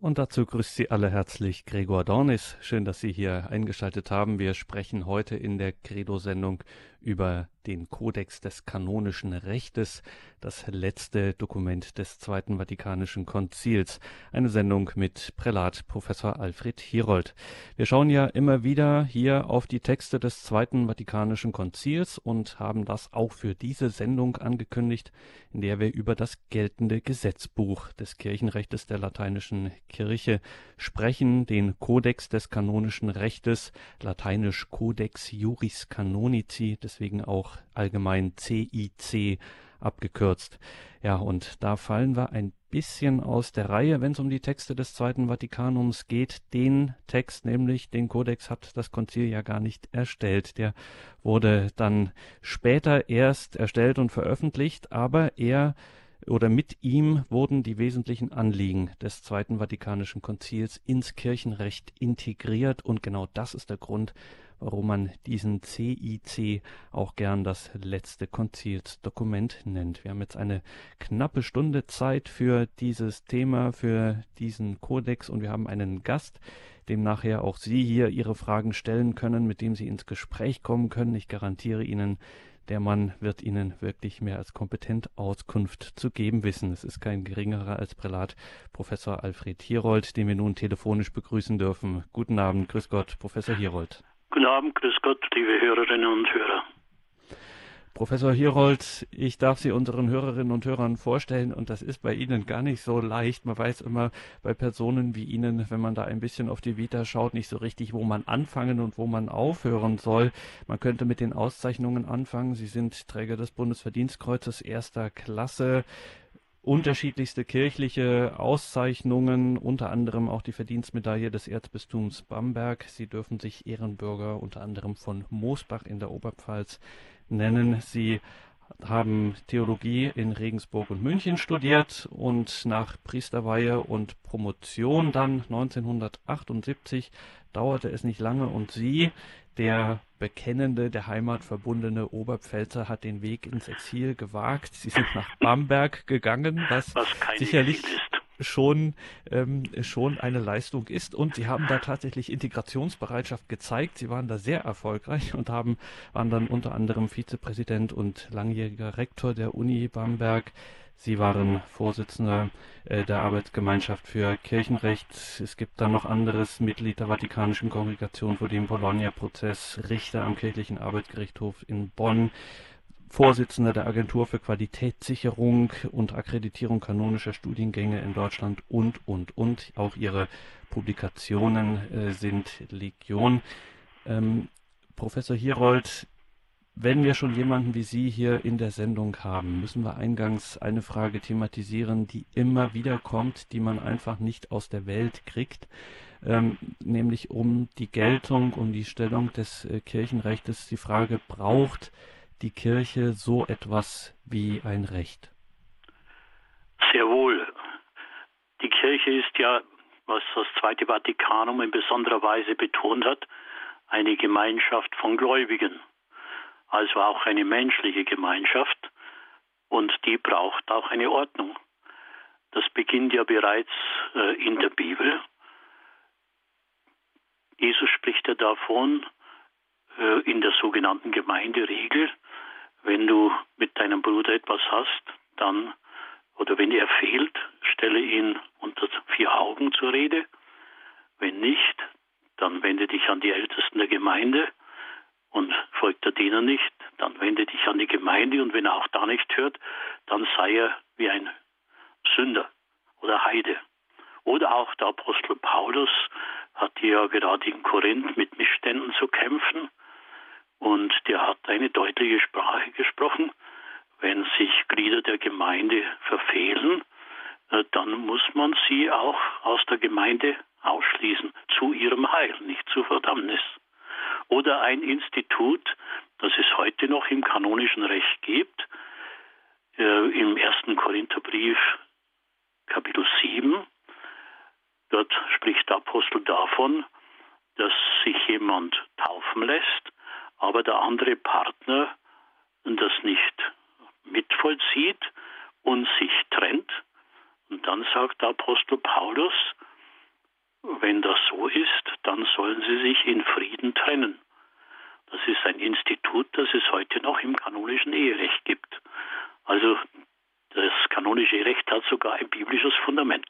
Und dazu grüßt Sie alle herzlich Gregor Dornis. Schön, dass Sie hier eingeschaltet haben. Wir sprechen heute in der Credo-Sendung über den Kodex des kanonischen Rechtes, das letzte Dokument des Zweiten Vatikanischen Konzils. Eine Sendung mit Prälat Professor Alfred Hirold. Wir schauen ja immer wieder hier auf die Texte des Zweiten Vatikanischen Konzils und haben das auch für diese Sendung angekündigt, in der wir über das geltende Gesetzbuch des Kirchenrechtes der lateinischen Kirche sprechen, den Kodex des kanonischen Rechtes, lateinisch Codex Juris Canonici, deswegen auch allgemein CIC abgekürzt. Ja, und da fallen wir ein bisschen aus der Reihe, wenn es um die Texte des Zweiten Vatikanums geht. Den Text, nämlich den Kodex, hat das Konzil ja gar nicht erstellt. Der wurde dann später erst erstellt und veröffentlicht, aber er oder mit ihm wurden die wesentlichen Anliegen des Zweiten Vatikanischen Konzils ins Kirchenrecht integriert und genau das ist der Grund, warum man diesen CIC auch gern das letzte Konzilsdokument nennt. Wir haben jetzt eine knappe Stunde Zeit für dieses Thema, für diesen Kodex und wir haben einen Gast, dem nachher auch Sie hier Ihre Fragen stellen können, mit dem Sie ins Gespräch kommen können. Ich garantiere Ihnen, der Mann wird Ihnen wirklich mehr als kompetent Auskunft zu geben wissen. Es ist kein geringerer als Prälat Professor Alfred Hierold, den wir nun telefonisch begrüßen dürfen. Guten Abend, grüß Gott, Professor Hierold. Guten Abend, grüß Gott, liebe Hörerinnen und Hörer. Professor Hierold, ich darf Sie unseren Hörerinnen und Hörern vorstellen und das ist bei Ihnen gar nicht so leicht. Man weiß immer bei Personen wie Ihnen, wenn man da ein bisschen auf die Vita schaut, nicht so richtig, wo man anfangen und wo man aufhören soll. Man könnte mit den Auszeichnungen anfangen. Sie sind Träger des Bundesverdienstkreuzes erster Klasse unterschiedlichste kirchliche Auszeichnungen, unter anderem auch die Verdienstmedaille des Erzbistums Bamberg. Sie dürfen sich Ehrenbürger unter anderem von Moosbach in der Oberpfalz nennen. Sie haben Theologie in Regensburg und München studiert und nach Priesterweihe und Promotion dann 1978 dauerte es nicht lange und Sie, der bekennende, der heimatverbundene Oberpfälzer hat den Weg ins Exil gewagt. Sie sind nach Bamberg gegangen, was, was sicherlich schon ähm, schon eine Leistung ist und sie haben da tatsächlich Integrationsbereitschaft gezeigt. Sie waren da sehr erfolgreich und haben waren dann unter anderem Vizepräsident und langjähriger Rektor der Uni Bamberg. Sie waren Vorsitzender äh, der Arbeitsgemeinschaft für Kirchenrecht. Es gibt dann noch anderes Mitglied der Vatikanischen Kongregation vor dem Bologna-Prozess, Richter am Kirchlichen Arbeitsgerichtshof in Bonn, Vorsitzender der Agentur für Qualitätssicherung und Akkreditierung kanonischer Studiengänge in Deutschland und, und, und. Auch ihre Publikationen äh, sind Legion. Ähm, Professor Hierold, wenn wir schon jemanden wie Sie hier in der Sendung haben, müssen wir eingangs eine Frage thematisieren, die immer wieder kommt, die man einfach nicht aus der Welt kriegt, ähm, nämlich um die Geltung, um die Stellung des äh, Kirchenrechts. Die Frage, braucht die Kirche so etwas wie ein Recht? Sehr wohl. Die Kirche ist ja, was das Zweite Vatikanum in besonderer Weise betont hat, eine Gemeinschaft von Gläubigen also auch eine menschliche Gemeinschaft und die braucht auch eine Ordnung. Das beginnt ja bereits äh, in der Bibel. Jesus spricht ja davon äh, in der sogenannten Gemeinderegel, wenn du mit deinem Bruder etwas hast, dann oder wenn er fehlt, stelle ihn unter vier Augen zur Rede. Wenn nicht, dann wende dich an die Ältesten der Gemeinde und folgt der Diener nicht, dann wende dich an die Gemeinde und wenn er auch da nicht hört, dann sei er wie ein Sünder oder Heide. Oder auch der Apostel Paulus hat ja gerade in Korinth mit Missständen zu kämpfen und der hat eine deutliche Sprache gesprochen. Wenn sich Glieder der Gemeinde verfehlen, äh, dann muss man sie auch aus der Gemeinde ausschließen, zu ihrem Heil, nicht zu Verdammnis oder ein Institut, das es heute noch im kanonischen Recht gibt, äh, im ersten Korintherbrief Kapitel 7. Dort spricht der Apostel davon, dass sich jemand taufen lässt, aber der andere Partner das nicht mitvollzieht und sich trennt. Und dann sagt der Apostel Paulus, wenn das so ist, dann sollen sie sich in Frieden trennen. Das ist ein Institut, das es heute noch im kanonischen Eherecht gibt. Also das kanonische Recht hat sogar ein biblisches Fundament.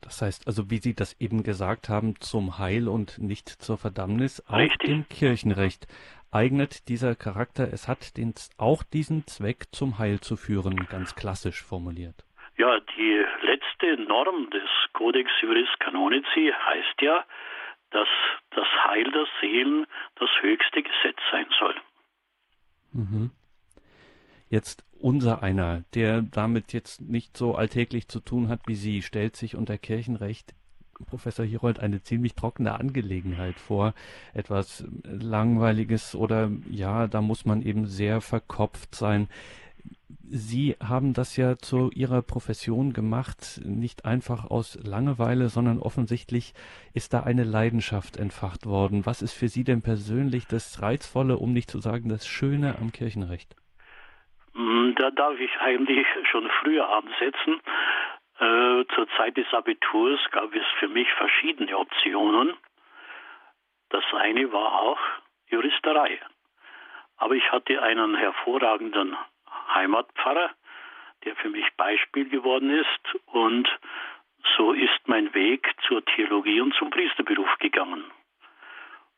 Das heißt also, wie Sie das eben gesagt haben, zum Heil und nicht zur Verdammnis, auch Richtig. im Kirchenrecht eignet dieser Charakter, es hat den, auch diesen Zweck zum Heil zu führen, ganz klassisch formuliert. Ja, die letzte Norm des Codex Juris Canonici heißt ja, dass das Heil der Seelen das höchste Gesetz sein soll. Mhm. Jetzt unser einer, der damit jetzt nicht so alltäglich zu tun hat wie Sie, stellt sich unter Kirchenrecht Professor Hirold eine ziemlich trockene Angelegenheit vor, etwas Langweiliges oder ja, da muss man eben sehr verkopft sein. Sie haben das ja zu Ihrer Profession gemacht, nicht einfach aus Langeweile, sondern offensichtlich ist da eine Leidenschaft entfacht worden. Was ist für Sie denn persönlich das Reizvolle, um nicht zu sagen das Schöne am Kirchenrecht? Hm, da darf ich eigentlich schon früher ansetzen. Äh, zur Zeit des Abiturs gab es für mich verschiedene Optionen. Das eine war auch Juristerei. Aber ich hatte einen hervorragenden Heimatpfarrer, der für mich Beispiel geworden ist. Und so ist mein Weg zur Theologie und zum Priesterberuf gegangen.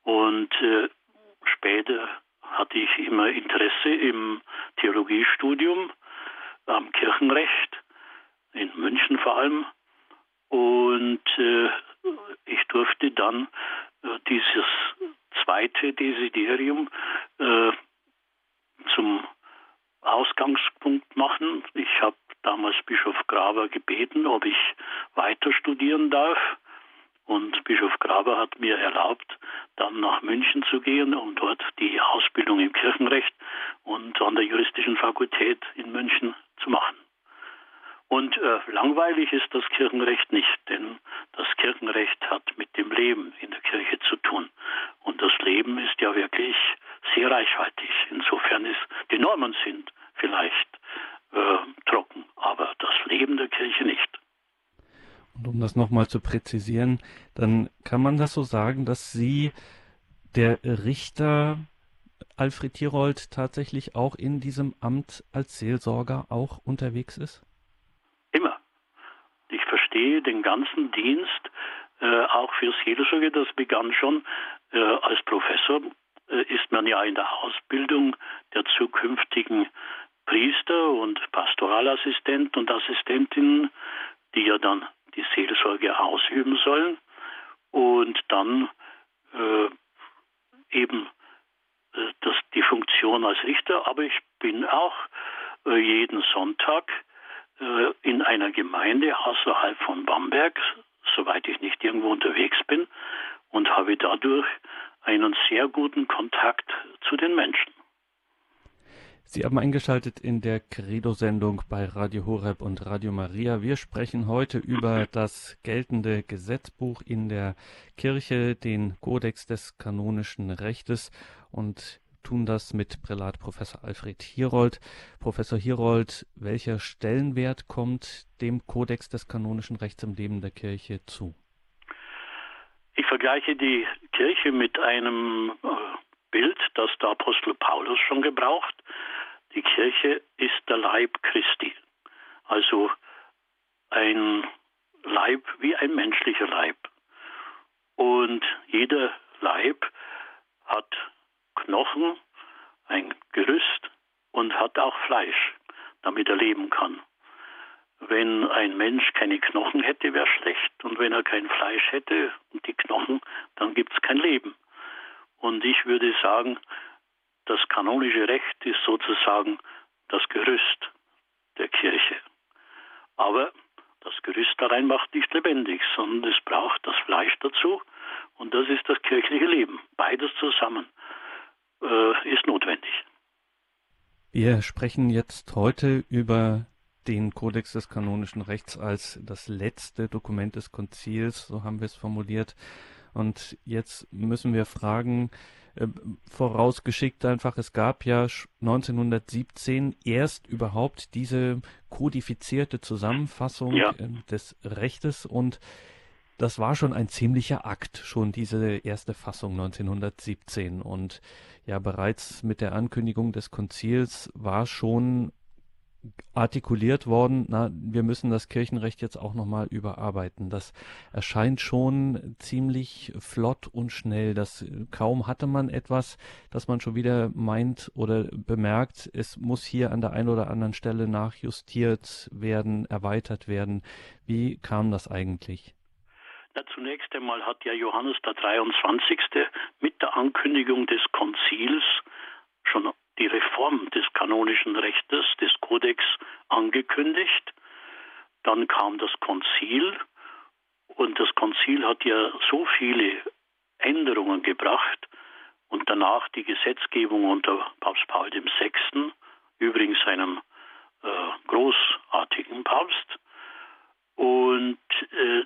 Und äh, später hatte ich immer Interesse im Theologiestudium, am Kirchenrecht, in München vor allem. Und äh, ich durfte dann äh, dieses zweite Desiderium äh, zum Ausgangspunkt machen. Ich habe damals Bischof Graber gebeten, ob ich weiter studieren darf. Und Bischof Graber hat mir erlaubt, dann nach München zu gehen, um dort die Ausbildung im Kirchenrecht und an der juristischen Fakultät in München zu machen. Und äh, langweilig ist das Kirchenrecht nicht, denn das Kirchenrecht hat mit dem Leben in der Kirche zu tun. Und das Leben ist ja wirklich sehr reichhaltig. Insofern ist die Normen sind vielleicht äh, trocken, aber das Leben der Kirche nicht. Und um das nochmal zu präzisieren, dann kann man das so sagen, dass Sie der Richter Alfred Tirold tatsächlich auch in diesem Amt als Seelsorger auch unterwegs ist? Immer. Ich verstehe den ganzen Dienst äh, auch für Seelsorge. Das begann schon äh, als Professor. Äh, ist man ja in der Ausbildung der zukünftigen Priester und Pastoralassistent und Assistentin, die ja dann die Seelsorge ausüben sollen und dann äh, eben äh, das, die Funktion als Richter. Aber ich bin auch äh, jeden Sonntag äh, in einer Gemeinde außerhalb von Bamberg, soweit ich nicht irgendwo unterwegs bin, und habe dadurch einen sehr guten Kontakt zu den Menschen. Sie haben eingeschaltet in der Credo-Sendung bei Radio Horeb und Radio Maria. Wir sprechen heute über das geltende Gesetzbuch in der Kirche, den Kodex des kanonischen Rechtes und tun das mit Prälat Professor Alfred Hierold. Professor Hierold, welcher Stellenwert kommt dem Kodex des kanonischen Rechts im Leben der Kirche zu? Ich vergleiche die Kirche mit einem äh, Bild, das der Apostel Paulus schon gebraucht. Die Kirche ist der Leib Christi. Also ein Leib wie ein menschlicher Leib. Und jeder Leib hat Knochen, ein Gerüst und hat auch Fleisch, damit er leben kann. Wenn ein Mensch keine Knochen hätte, wäre schlecht. Und wenn er kein Fleisch hätte und die Knochen, dann gibt es kein Leben. Und ich würde sagen, das kanonische Recht ist sozusagen das Gerüst der Kirche. Aber das Gerüst darein macht nicht lebendig, sondern es braucht das Fleisch dazu und das ist das kirchliche Leben. Beides zusammen äh, ist notwendig. Wir sprechen jetzt heute über den Kodex des kanonischen Rechts als das letzte Dokument des Konzils, so haben wir es formuliert. Und jetzt müssen wir fragen, äh, vorausgeschickt einfach, es gab ja 1917 erst überhaupt diese kodifizierte Zusammenfassung ja. äh, des Rechtes und das war schon ein ziemlicher Akt, schon diese erste Fassung 1917. Und ja, bereits mit der Ankündigung des Konzils war schon artikuliert worden, na, wir müssen das Kirchenrecht jetzt auch nochmal überarbeiten. Das erscheint schon ziemlich flott und schnell. Das kaum hatte man etwas, dass man schon wieder meint oder bemerkt, es muss hier an der einen oder anderen Stelle nachjustiert werden, erweitert werden. Wie kam das eigentlich? Na, zunächst einmal hat ja Johannes der 23. mit der Ankündigung des Konzils Reform des kanonischen Rechtes, des Kodex, angekündigt. Dann kam das Konzil und das Konzil hat ja so viele Änderungen gebracht und danach die Gesetzgebung unter Papst Paul VI., übrigens einem äh, großartigen Papst. Und äh,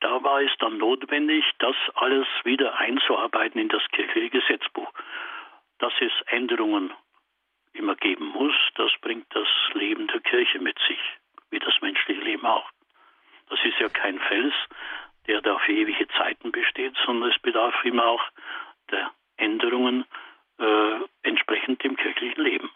da war es dann notwendig, das alles wieder einzuarbeiten in das kirchliche Gesetzbuch. Dass es Änderungen immer geben muss, das bringt das Leben der Kirche mit sich, wie das menschliche Leben auch. Das ist ja kein Fels, der da für ewige Zeiten besteht, sondern es bedarf immer auch der Änderungen äh, entsprechend dem kirchlichen Leben.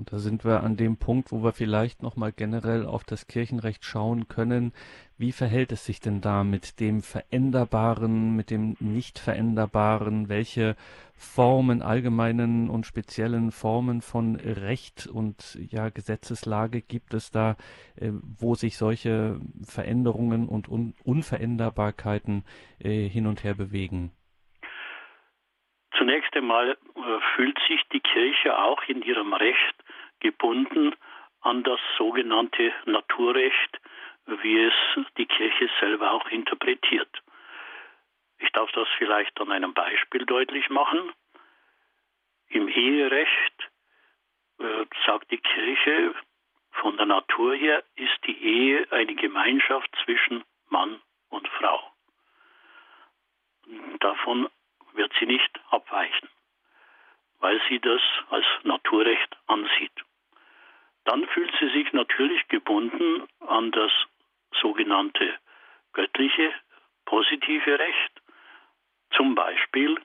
Und da sind wir an dem Punkt, wo wir vielleicht nochmal generell auf das Kirchenrecht schauen können. Wie verhält es sich denn da mit dem Veränderbaren, mit dem Nicht-Veränderbaren? Welche Formen, allgemeinen und speziellen Formen von Recht und ja, Gesetzeslage gibt es da, äh, wo sich solche Veränderungen und Un Unveränderbarkeiten äh, hin und her bewegen? Zunächst einmal äh, fühlt sich die Kirche auch in ihrem Recht gebunden an das sogenannte Naturrecht, wie es die Kirche selber auch interpretiert. Ich darf das vielleicht an einem Beispiel deutlich machen. Im Eherecht äh, sagt die Kirche, von der Natur her ist die Ehe eine Gemeinschaft zwischen Mann und Frau. Davon wird sie nicht abweichen, weil sie das als Naturrecht ansieht dann fühlt sie sich natürlich gebunden an das sogenannte göttliche, positive Recht. Zum Beispiel,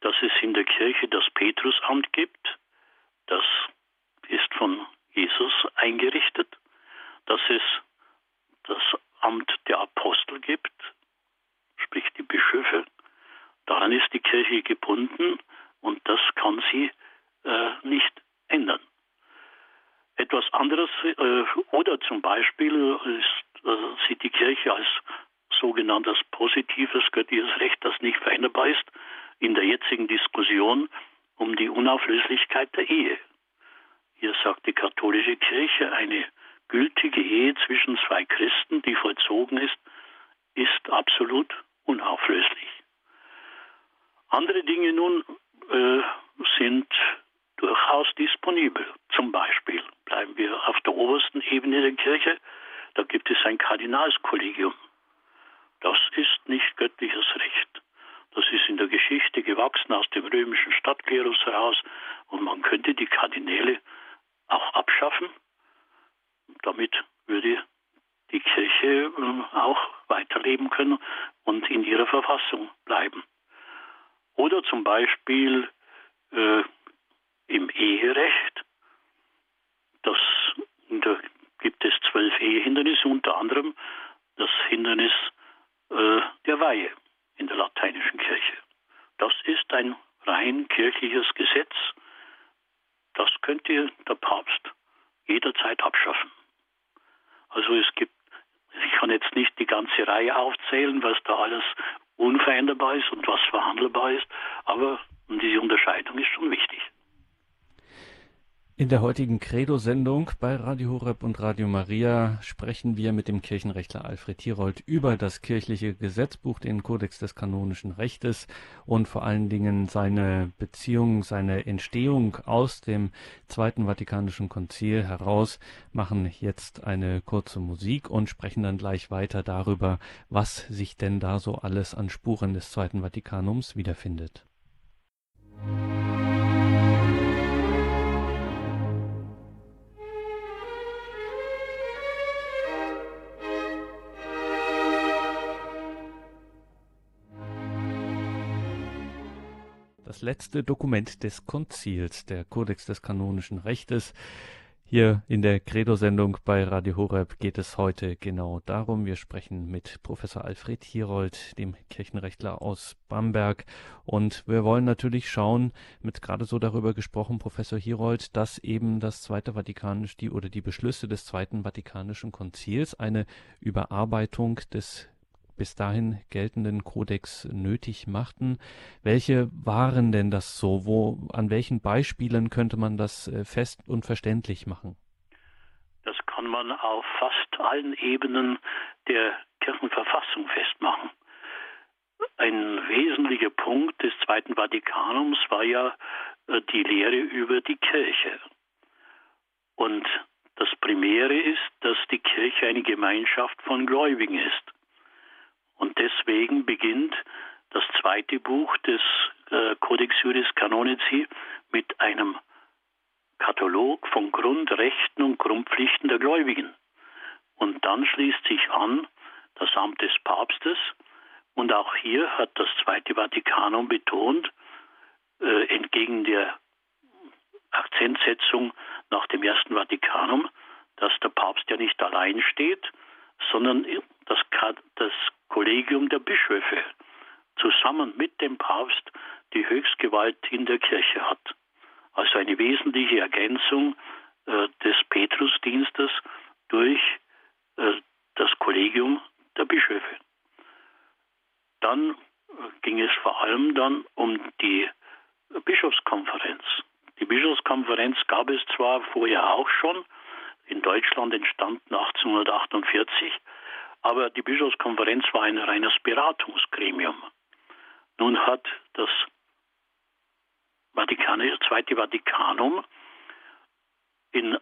dass es in der Kirche das Petrusamt gibt, das ist von Jesus eingerichtet, dass es das Amt der Apostel gibt, sprich die Bischöfe. Daran ist die Kirche gebunden und das kann sie äh, nicht ändern etwas anderes äh, oder zum Beispiel ist, äh, sieht die Kirche als sogenanntes positives göttliches Recht, das nicht veränderbar ist, in der jetzigen Diskussion um die Unauflöslichkeit der Ehe. Hier sagt die katholische Kirche, eine gültige Ehe zwischen zwei Christen, die vollzogen ist, ist absolut unauflöslich. Andere Dinge nun äh, sind durchaus disponibel. Zum Beispiel bleiben wir auf der obersten Ebene der Kirche, da gibt es ein Kardinalskollegium. Das ist nicht göttliches Recht. Das ist in der Geschichte gewachsen aus dem römischen Stadtklerus heraus und man könnte die Kardinäle auch abschaffen. Damit würde die Kirche äh, auch weiterleben können und in ihrer Verfassung bleiben. Oder zum Beispiel äh, im Eherecht. Das, da gibt es zwölf Ehehindernisse, unter anderem das Hindernis äh, der Weihe in der lateinischen Kirche. Das ist ein rein kirchliches Gesetz. Das könnte der Papst jederzeit abschaffen. Also es gibt, ich kann jetzt nicht die ganze Reihe aufzählen, was da alles unveränderbar ist und was verhandelbar ist, aber diese Unterscheidung ist schon wichtig. In der heutigen Credo-Sendung bei Radio Horeb und Radio Maria sprechen wir mit dem Kirchenrechtler Alfred Tirold über das kirchliche Gesetzbuch, den Kodex des kanonischen Rechtes und vor allen Dingen seine Beziehung, seine Entstehung aus dem Zweiten Vatikanischen Konzil heraus, machen jetzt eine kurze Musik und sprechen dann gleich weiter darüber, was sich denn da so alles an Spuren des Zweiten Vatikanums wiederfindet. Musik das letzte Dokument des Konzils, der Kodex des kanonischen Rechtes. Hier in der Credo-Sendung bei Radio Horeb geht es heute genau darum. Wir sprechen mit Professor Alfred Hierold, dem Kirchenrechtler aus Bamberg. Und wir wollen natürlich schauen, mit gerade so darüber gesprochen, Professor Hierold, dass eben das Zweite Vatikanisch, die oder die Beschlüsse des Zweiten Vatikanischen Konzils eine Überarbeitung des bis dahin geltenden Kodex nötig machten. Welche waren denn das so? Wo, an welchen Beispielen könnte man das äh, fest und verständlich machen? Das kann man auf fast allen Ebenen der Kirchenverfassung festmachen. Ein wesentlicher Punkt des Zweiten Vatikanums war ja äh, die Lehre über die Kirche. Und das Primäre ist, dass die Kirche eine Gemeinschaft von Gläubigen ist. Und deswegen beginnt das zweite Buch des äh, Codex Juris Canonici mit einem Katalog von Grundrechten und Grundpflichten der Gläubigen. Und dann schließt sich an das Amt des Papstes. Und auch hier hat das Zweite Vatikanum betont, äh, entgegen der Akzentsetzung nach dem Ersten Vatikanum, dass der Papst ja nicht allein steht, sondern das, das Kollegium der Bischöfe zusammen mit dem Papst die Höchstgewalt in der Kirche hat. Also eine wesentliche Ergänzung äh, des Petrusdienstes durch äh, das Kollegium der Bischöfe. Dann äh, ging es vor allem dann um die Bischofskonferenz. Die Bischofskonferenz gab es zwar vorher auch schon, in Deutschland entstanden 1848, aber die Bischofskonferenz war ein reines Beratungsgremium. Nun hat das Vatikanische, Zweite Vatikanum in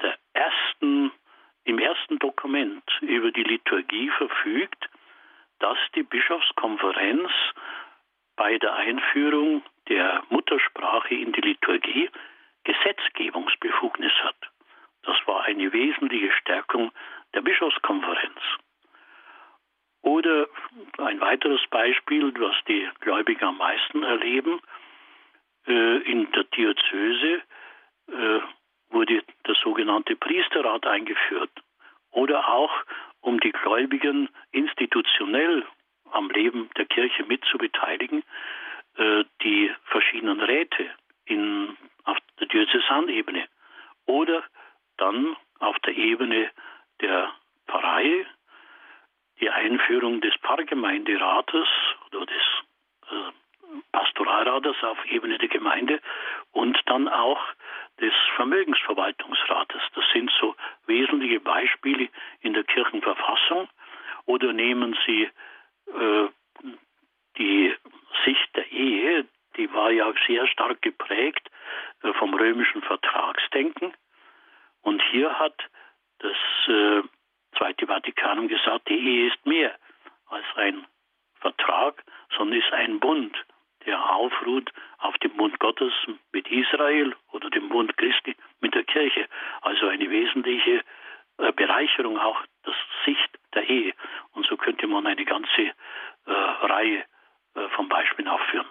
der ersten, im ersten Dokument über die Liturgie verfügt, dass die Bischofskonferenz bei der Einführung der Muttersprache in die Liturgie Gesetzgebungsbefugnis hat. Das war eine wesentliche Stärkung der Bischofskonferenz. Oder ein weiteres Beispiel, was die Gläubigen am meisten erleben, äh, in der Diözese äh, wurde der sogenannte Priesterrat eingeführt. Oder auch, um die Gläubigen institutionell am Leben der Kirche mitzubeteiligen, äh, die verschiedenen Räte in, auf der Diözesanebene. Oder dann auf der Ebene der Pfarrei die Einführung des Pfarrgemeinderates oder des äh, Pastoralrates auf Ebene der Gemeinde und dann auch des Vermögensverwaltungsrates. Das sind so wesentliche Beispiele in der Kirchenverfassung. Oder nehmen Sie äh, die Sicht der Ehe, die war ja sehr stark geprägt äh, vom römischen Vertragsdenken. Und hier hat das äh, Zweite Vatikanum gesagt, die Ehe ist mehr als ein Vertrag, sondern ist ein Bund, der aufruht auf dem Bund Gottes mit Israel oder dem Bund Christi mit der Kirche. Also eine wesentliche äh, Bereicherung auch der Sicht der Ehe. Und so könnte man eine ganze äh, Reihe äh, von Beispielen aufführen.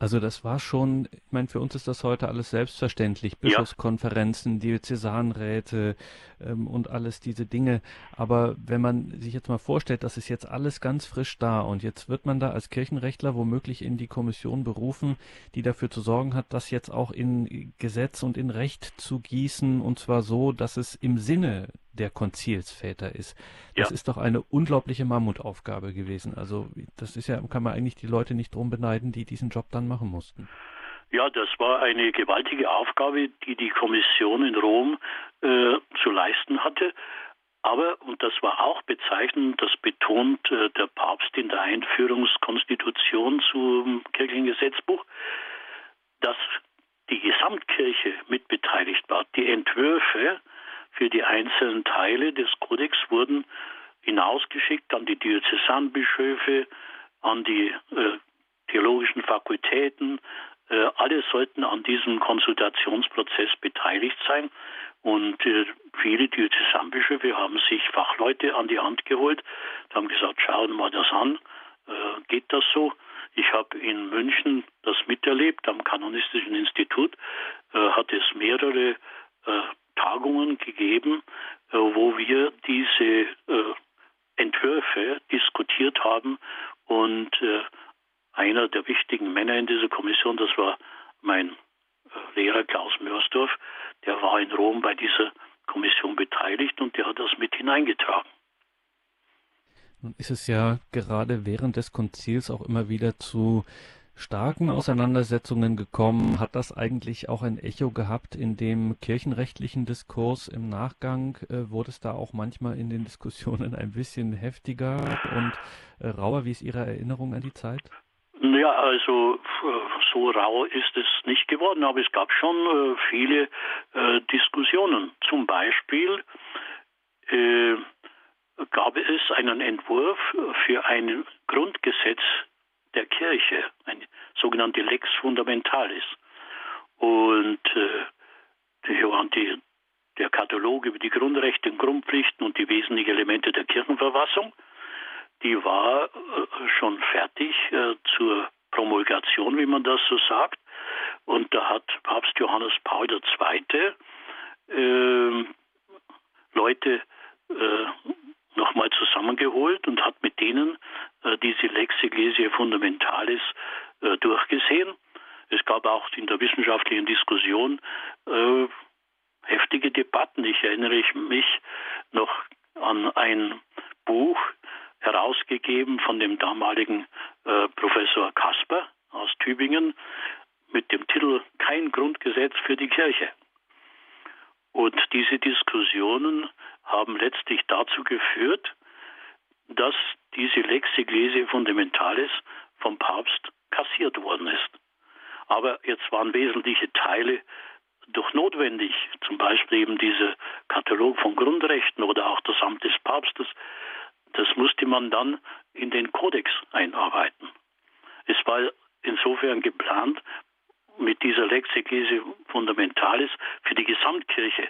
Also das war schon, ich meine, für uns ist das heute alles selbstverständlich. Bischofskonferenzen, ja. Diözesanräte ähm, und alles diese Dinge. Aber wenn man sich jetzt mal vorstellt, das ist jetzt alles ganz frisch da und jetzt wird man da als Kirchenrechtler womöglich in die Kommission berufen, die dafür zu sorgen hat, das jetzt auch in Gesetz und in Recht zu gießen und zwar so, dass es im Sinne der Konzilsväter ist. Das ja. ist doch eine unglaubliche Mammutaufgabe gewesen. Also das ist ja, kann man eigentlich die Leute nicht drum beneiden, die diesen Job dann machen mussten. Ja, das war eine gewaltige Aufgabe, die die Kommission in Rom äh, zu leisten hatte. Aber, und das war auch bezeichnend, das betont äh, der Papst in der Einführungskonstitution zum kirchlichen Gesetzbuch, dass die Gesamtkirche mitbeteiligt war. Die Entwürfe für die einzelnen Teile des Kodex wurden hinausgeschickt an die Diözesanbischöfe, an die äh, theologischen Fakultäten. Äh, alle sollten an diesem Konsultationsprozess beteiligt sein. Und äh, viele Diözesanbischöfe haben sich Fachleute an die Hand geholt, haben gesagt, schauen wir mal das an, äh, geht das so? Ich habe in München das miterlebt, am Kanonistischen Institut äh, hat es mehrere äh, Tagungen gegeben, äh, wo wir diese äh, Entwürfe diskutiert haben und äh, einer der wichtigen Männer in dieser Kommission, das war mein Lehrer Klaus Mörsdorf, der war in Rom bei dieser Kommission beteiligt und der hat das mit hineingetragen. Nun ist es ja gerade während des Konzils auch immer wieder zu starken Auseinandersetzungen gekommen. Hat das eigentlich auch ein Echo gehabt in dem kirchenrechtlichen Diskurs im Nachgang? Äh, wurde es da auch manchmal in den Diskussionen ein bisschen heftiger und äh, rauer? Wie ist Ihre Erinnerung an die Zeit? Ja, also so rau ist es nicht geworden, aber es gab schon äh, viele äh, Diskussionen. Zum Beispiel äh, gab es einen Entwurf für ein Grundgesetz der Kirche, eine sogenannte Lex Fundamentalis. Und äh, der Katalog über die Grundrechte und Grundpflichten und die wesentlichen Elemente der Kirchenverfassung die war äh, schon fertig äh, zur Promulgation, wie man das so sagt. Und da hat Papst Johannes Paul II. Äh, Leute äh, nochmal zusammengeholt und hat mit denen diese Lex Ecclesiae Fundamentalis äh, durchgesehen. Es gab auch in der wissenschaftlichen Diskussion äh, heftige Debatten. Ich erinnere mich noch an ein Buch, herausgegeben von dem damaligen äh, Professor Kasper aus Tübingen mit dem Titel Kein Grundgesetz für die Kirche. Und diese Diskussionen haben letztlich dazu geführt, dass diese Lex Ecclesiae Fundamentalis vom Papst kassiert worden ist. Aber jetzt waren wesentliche Teile doch notwendig, zum Beispiel eben dieser Katalog von Grundrechten oder auch das Amt des Papstes, das musste man dann in den Kodex einarbeiten. Es war insofern geplant, mit dieser Lex Ecclesiae Fundamentalis für die Gesamtkirche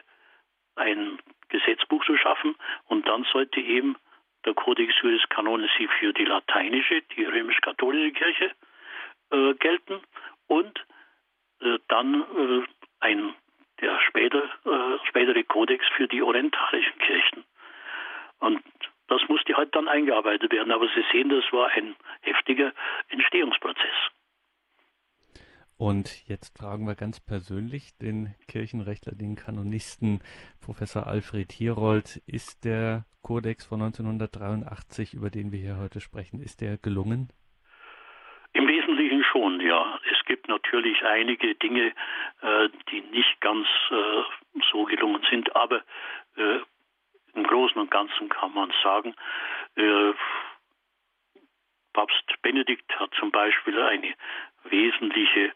ein Gesetzbuch zu schaffen und dann sollte eben der Codex Juris Canonici für die lateinische, die römisch-katholische Kirche äh, gelten und äh, dann äh, ein der später, äh, spätere Kodex für die orientalischen Kirchen. Und das musste halt dann eingearbeitet werden. Aber Sie sehen, das war ein heftiger Entstehungsprozess. Und jetzt fragen wir ganz persönlich den Kirchenrechtler, den Kanonisten Professor Alfred Hierold. Ist der Kodex von 1983, über den wir hier heute sprechen, ist der gelungen? Im Wesentlichen schon, ja. Es gibt natürlich einige Dinge, äh, die nicht ganz äh, so gelungen sind, aber äh, im Großen und Ganzen kann man sagen, Papst Benedikt hat zum Beispiel eine wesentliche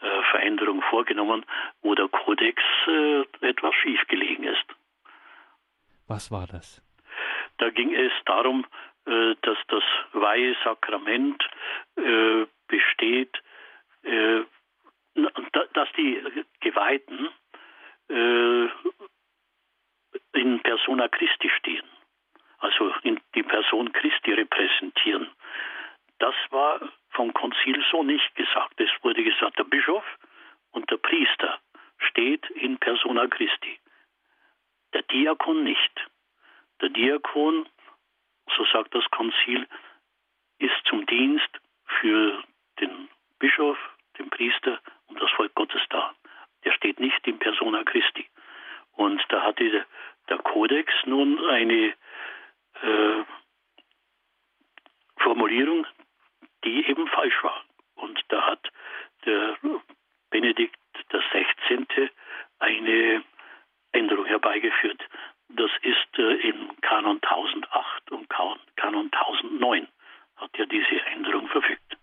äh, Veränderung vorgenommen, wo der Kodex äh, etwas schief gelegen ist. Was war das? Da ging es darum, äh, dass das Weihesakrament äh, besteht, äh, dass die Geweihten äh, in persona Christi stehen, also in die Person Christi repräsentieren. Das war vom Konzil so nicht gesagt. Es wurde gesagt, der Bischof und der Priester steht in persona Christi. Der Diakon nicht. Der Diakon, so sagt das Konzil, ist zum Dienst für den Bischof, den Priester und das Volk Gottes da. Der steht nicht in persona Christi. Und da hatte der Kodex nun eine äh, Formulierung, die eben falsch war. Und da hat der Benedikt XVI. eine Änderung herbeigeführt. Das ist äh, im Kanon 1008 und Kanon 1009 hat ja diese Änderung verfügt.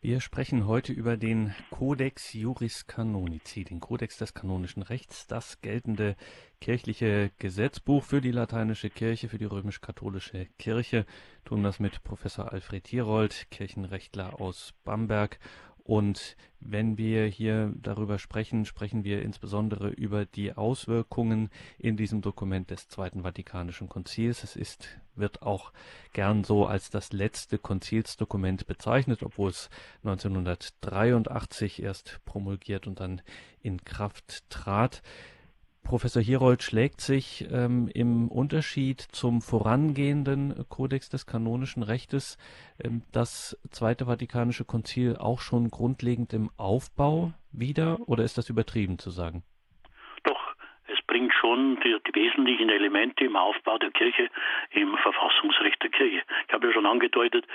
Wir sprechen heute über den Codex Juris Canonici, den Kodex des kanonischen Rechts, das geltende kirchliche Gesetzbuch für die lateinische Kirche, für die römisch-katholische Kirche. Tun das mit Professor Alfred Hierold, Kirchenrechtler aus Bamberg. Und wenn wir hier darüber sprechen, sprechen wir insbesondere über die Auswirkungen in diesem Dokument des Zweiten Vatikanischen Konzils. Es ist wird auch gern so als das letzte Konzilsdokument bezeichnet, obwohl es 1983 erst promulgiert und dann in Kraft trat. Professor Hierold schlägt sich ähm, im Unterschied zum vorangehenden Kodex des kanonischen Rechtes ähm, das Zweite Vatikanische Konzil auch schon grundlegend im Aufbau wieder oder ist das übertrieben zu sagen? Doch, es bringt schon die, die wesentlichen Elemente im Aufbau der Kirche, im Verfassungsrecht der Kirche. Ich habe ja schon angedeutet,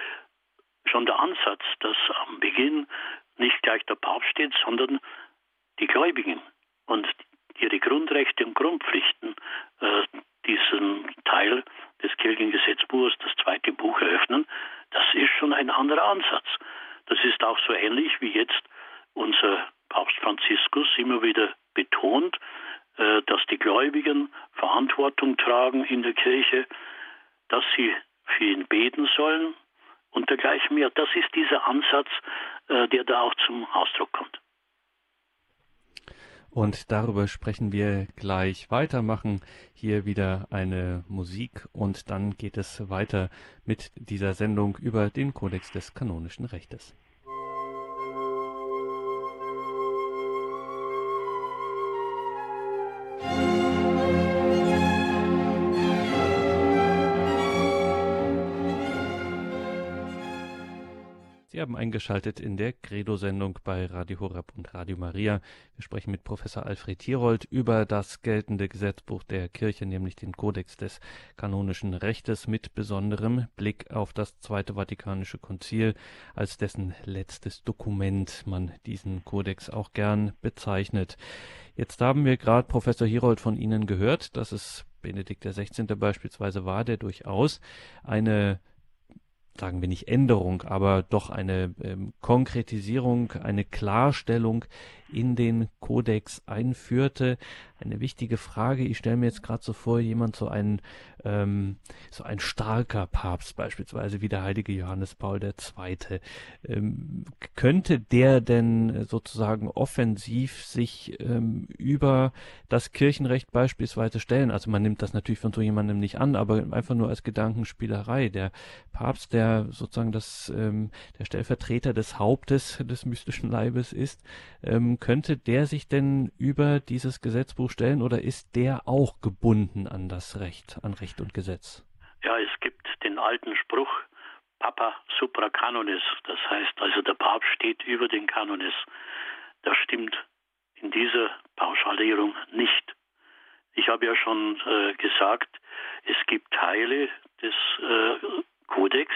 schon der Ansatz, dass am Beginn nicht gleich der Papst steht, sondern die Gläubigen. Und ihre Grundrechte und Grundpflichten äh, diesen Teil des Kirchengesetzbuches, das zweite Buch, eröffnen, das ist schon ein anderer Ansatz. Das ist auch so ähnlich wie jetzt unser Papst Franziskus immer wieder betont, äh, dass die Gläubigen Verantwortung tragen in der Kirche, dass sie für ihn beten sollen und dergleichen mehr. Das ist dieser Ansatz, äh, der da auch zum Ausdruck kommt. Und darüber sprechen wir gleich weiter, machen hier wieder eine Musik und dann geht es weiter mit dieser Sendung über den Kodex des kanonischen Rechtes. Sie haben eingeschaltet in der Credo-Sendung bei Radio Horab und Radio Maria. Wir sprechen mit Professor Alfred Thierold über das geltende Gesetzbuch der Kirche, nämlich den Kodex des kanonischen Rechtes mit besonderem Blick auf das Zweite Vatikanische Konzil, als dessen letztes Dokument man diesen Kodex auch gern bezeichnet. Jetzt haben wir gerade Professor Hierold von Ihnen gehört, dass es Benedikt XVI. beispielsweise war, der durchaus eine sagen wir nicht Änderung, aber doch eine ähm, Konkretisierung, eine Klarstellung in den Kodex einführte. Eine wichtige Frage, ich stelle mir jetzt gerade so vor, jemand so ein, ähm, so ein starker Papst beispielsweise wie der heilige Johannes Paul II. Ähm, könnte der denn sozusagen offensiv sich ähm, über das Kirchenrecht beispielsweise stellen? Also man nimmt das natürlich von so jemandem nicht an, aber einfach nur als Gedankenspielerei. Der Papst, der sozusagen das, ähm, der Stellvertreter des Hauptes des mystischen Leibes ist, ähm, könnte der sich denn über dieses Gesetzbuch stellen oder ist der auch gebunden an das Recht, an Recht und Gesetz? Ja, es gibt den alten Spruch, Papa supra canonis, das heißt also der Papst steht über den Kanonis. Das stimmt in dieser Pauschalierung nicht. Ich habe ja schon äh, gesagt, es gibt Teile des äh, Kodex,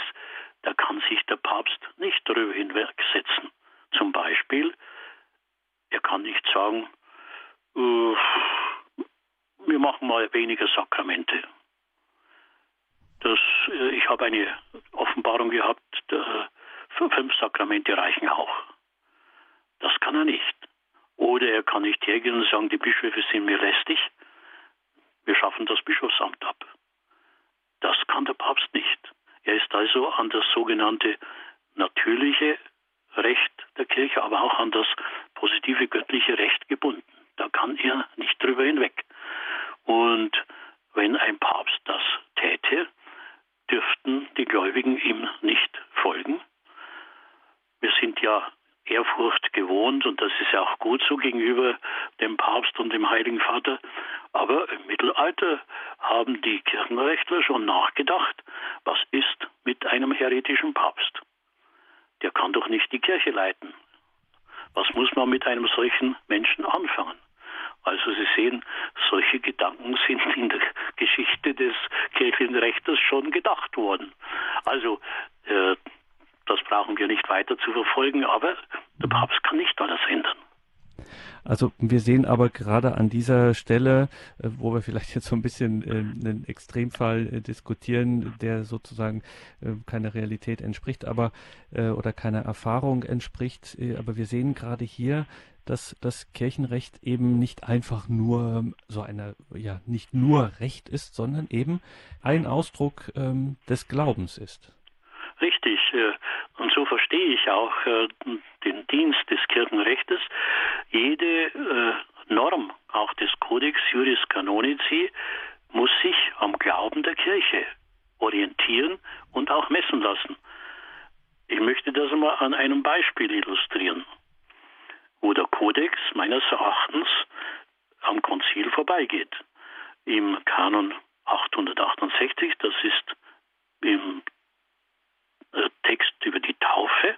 da kann sich der Papst nicht darüber hinwegsetzen. Zum Beispiel er kann nicht sagen, wir machen mal weniger Sakramente. Das, äh, ich habe eine Offenbarung gehabt, fünf Sakramente reichen auch. Das kann er nicht. Oder er kann nicht hergehen und sagen, die Bischöfe sind mir lästig, wir schaffen das Bischofsamt ab. Das kann der Papst nicht. Er ist also an das sogenannte natürliche Recht der Kirche, aber auch an das positive göttliche Recht gebunden. Da kann er nicht drüber hinweg. Und wenn ein Papst das täte, dürften die Gläubigen ihm nicht folgen. Wir sind ja Ehrfurcht gewohnt und das ist ja auch gut so gegenüber dem Papst und dem Heiligen Vater. Aber im Mittelalter haben die Kirchenrechtler schon nachgedacht, was ist mit einem heretischen Papst? Der kann doch nicht die Kirche leiten. Was muss man mit einem solchen Menschen anfangen? Also Sie sehen, solche Gedanken sind in der Geschichte des kirchlichen Rechtes schon gedacht worden. Also äh, das brauchen wir nicht weiter zu verfolgen, aber der Papst kann nicht alles ändern. Also wir sehen aber gerade an dieser Stelle, äh, wo wir vielleicht jetzt so ein bisschen äh, einen Extremfall äh, diskutieren, der sozusagen äh, keiner Realität entspricht, aber äh, oder keiner Erfahrung entspricht, äh, aber wir sehen gerade hier, dass das Kirchenrecht eben nicht einfach nur so eine, ja, nicht nur Recht ist, sondern eben ein Ausdruck ähm, des Glaubens ist. Richtig. Und so verstehe ich auch den Dienst des Kirchenrechtes. Jede äh, Norm, auch des Codex Juris Canonici, muss sich am Glauben der Kirche orientieren und auch messen lassen. Ich möchte das mal an einem Beispiel illustrieren, wo der Kodex meines Erachtens am Konzil vorbeigeht. Im Kanon 868, das ist im äh, Text über die Taufe,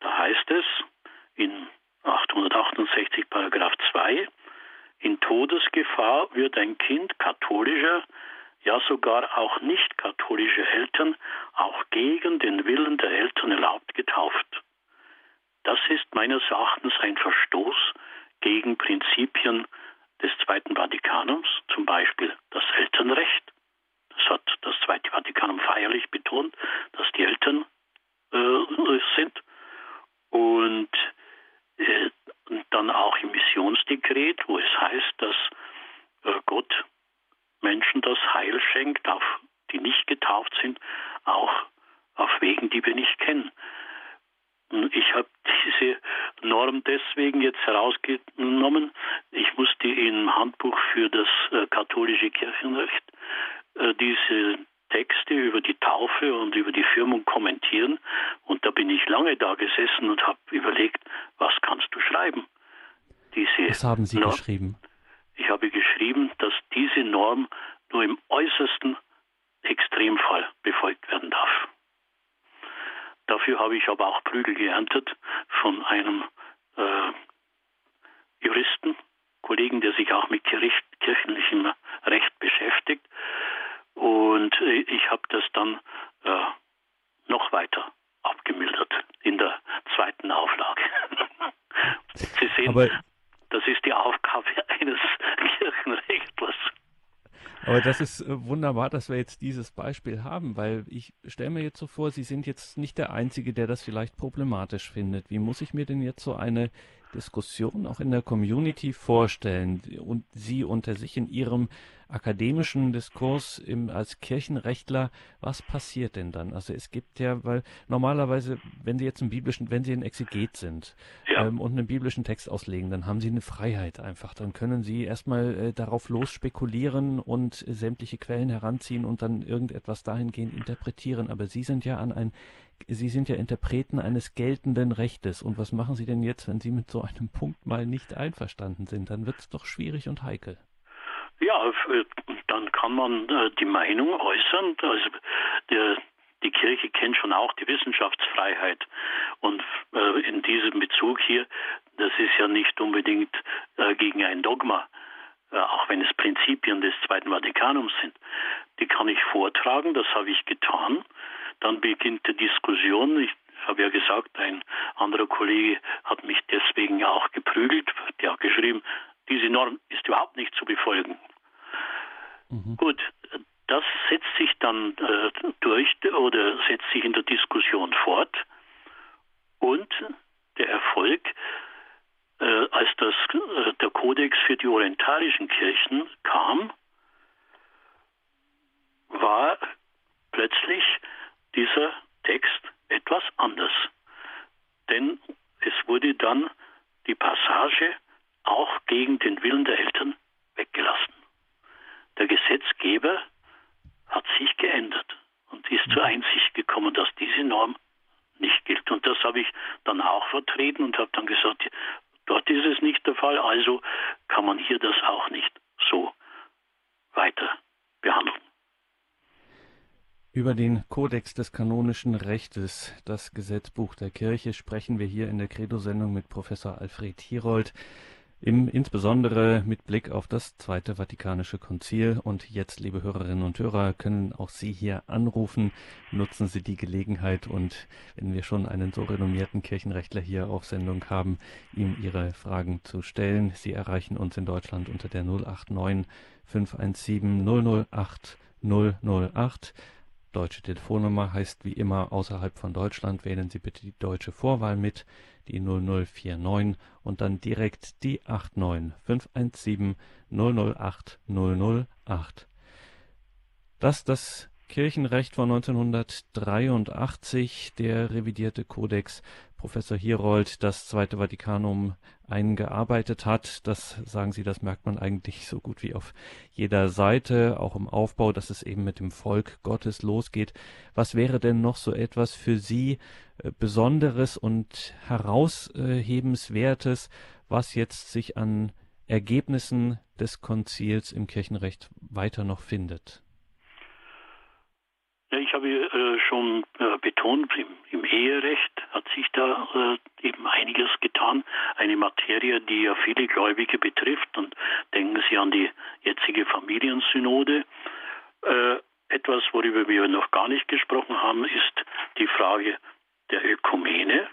da heißt es in 868 Paragraph 2, in Todesgefahr wird ein Kind katholischer, ja sogar auch nicht katholischer Eltern auch gegen den Willen der Eltern erlaubt getauft. Das ist meines Erachtens ein Verstoß gegen Prinzipien des Zweiten Vatikanums, zum Beispiel das Elternrecht. Das hat das Zweite Vatikanum feierlich betont, dass die Eltern äh, sind. Und äh, dann auch im Missionsdekret, wo es heißt, dass äh, Gott Menschen das Heil schenkt, auf, die nicht getauft sind, auch auf Wegen, die wir nicht kennen. Ich habe diese Norm deswegen jetzt herausgenommen. Ich musste im Handbuch für das äh, katholische Kirchenrecht diese Texte über die Taufe und über die Firmung kommentieren. Und da bin ich lange da gesessen und habe überlegt, was kannst du schreiben? Diese was haben Sie Norm, geschrieben? Ich habe geschrieben, dass diese Norm nur im äußersten Extremfall befolgt werden darf. Dafür habe ich aber auch Prügel geerntet von einem äh, Juristen, Kollegen, der sich auch mit kirchlichem Recht beschäftigt. Und äh, ich habe das dann äh, noch weiter abgemildert in der zweiten Auflage. Sie sehen, aber, das ist die Aufgabe eines Kirchenrechtlers. Aber das ist äh, wunderbar, dass wir jetzt dieses Beispiel haben, weil ich stelle mir jetzt so vor, Sie sind jetzt nicht der Einzige, der das vielleicht problematisch findet. Wie muss ich mir denn jetzt so eine Diskussion auch in der Community vorstellen und Sie unter sich in Ihrem akademischen Diskurs im, als Kirchenrechtler, was passiert denn dann? Also es gibt ja, weil normalerweise, wenn Sie jetzt einen biblischen, wenn Sie ein Exeget sind ja. ähm, und einen biblischen Text auslegen, dann haben Sie eine Freiheit einfach. Dann können Sie erstmal äh, darauf los spekulieren und äh, sämtliche Quellen heranziehen und dann irgendetwas dahingehend interpretieren. Aber Sie sind ja an ein Sie sind ja Interpreten eines geltenden Rechtes. Und was machen Sie denn jetzt, wenn Sie mit so einem Punkt mal nicht einverstanden sind? Dann wird es doch schwierig und heikel. Ja, äh, dann kann man äh, die Meinung äußern. Also der, die Kirche kennt schon auch die Wissenschaftsfreiheit. Und äh, in diesem Bezug hier, das ist ja nicht unbedingt gegen ein Dogma, auch wenn es Prinzipien des Zweiten Vatikanums sind. Die kann ich vortragen, das habe ich getan. Dann beginnt die Diskussion. Ich habe ja gesagt, ein anderer Kollege hat mich deswegen auch geprügelt. Der hat geschrieben, diese Norm ist überhaupt nicht zu befolgen. Mhm. Gut, das setzt sich dann äh, durch oder setzt sich in der Diskussion fort. Und der Erfolg, äh, als das, äh, der Kodex für die orientalischen Kirchen kam, war plötzlich dieser Text etwas anders. Denn es wurde dann die Passage auch gegen den Willen der Eltern weggelassen. Der Gesetzgeber hat sich geändert und ist zur Einsicht gekommen, dass diese Norm nicht gilt. Und das habe ich dann auch vertreten und habe dann gesagt, dort ist es nicht der Fall, also kann man hier das auch nicht so weiter behandeln. Über den Kodex des kanonischen Rechtes, das Gesetzbuch der Kirche, sprechen wir hier in der Credo-Sendung mit Professor Alfred Hierold, im, insbesondere mit Blick auf das Zweite Vatikanische Konzil. Und jetzt, liebe Hörerinnen und Hörer, können auch Sie hier anrufen. Nutzen Sie die Gelegenheit und wenn wir schon einen so renommierten Kirchenrechtler hier auf Sendung haben, ihm Ihre Fragen zu stellen. Sie erreichen uns in Deutschland unter der 089 517 008 008. Deutsche Telefonnummer heißt wie immer außerhalb von Deutschland wählen Sie bitte die deutsche Vorwahl mit, die 0049 und dann direkt die 89 517 008 008. Dass das Kirchenrecht von 1983, der revidierte Kodex Professor Hierold das Zweite Vatikanum eingearbeitet hat. Das sagen Sie, das merkt man eigentlich so gut wie auf jeder Seite, auch im Aufbau, dass es eben mit dem Volk Gottes losgeht. Was wäre denn noch so etwas für Sie äh, Besonderes und Heraushebenswertes, was jetzt sich an Ergebnissen des Konzils im Kirchenrecht weiter noch findet? Ja, ich habe äh, schon äh, betont, im, im, Eherecht hat sich da äh, eben einiges getan. Eine Materie, die ja viele Gläubige betrifft. Und denken Sie an die jetzige Familiensynode. Äh, etwas, worüber wir noch gar nicht gesprochen haben, ist die Frage der Ökumene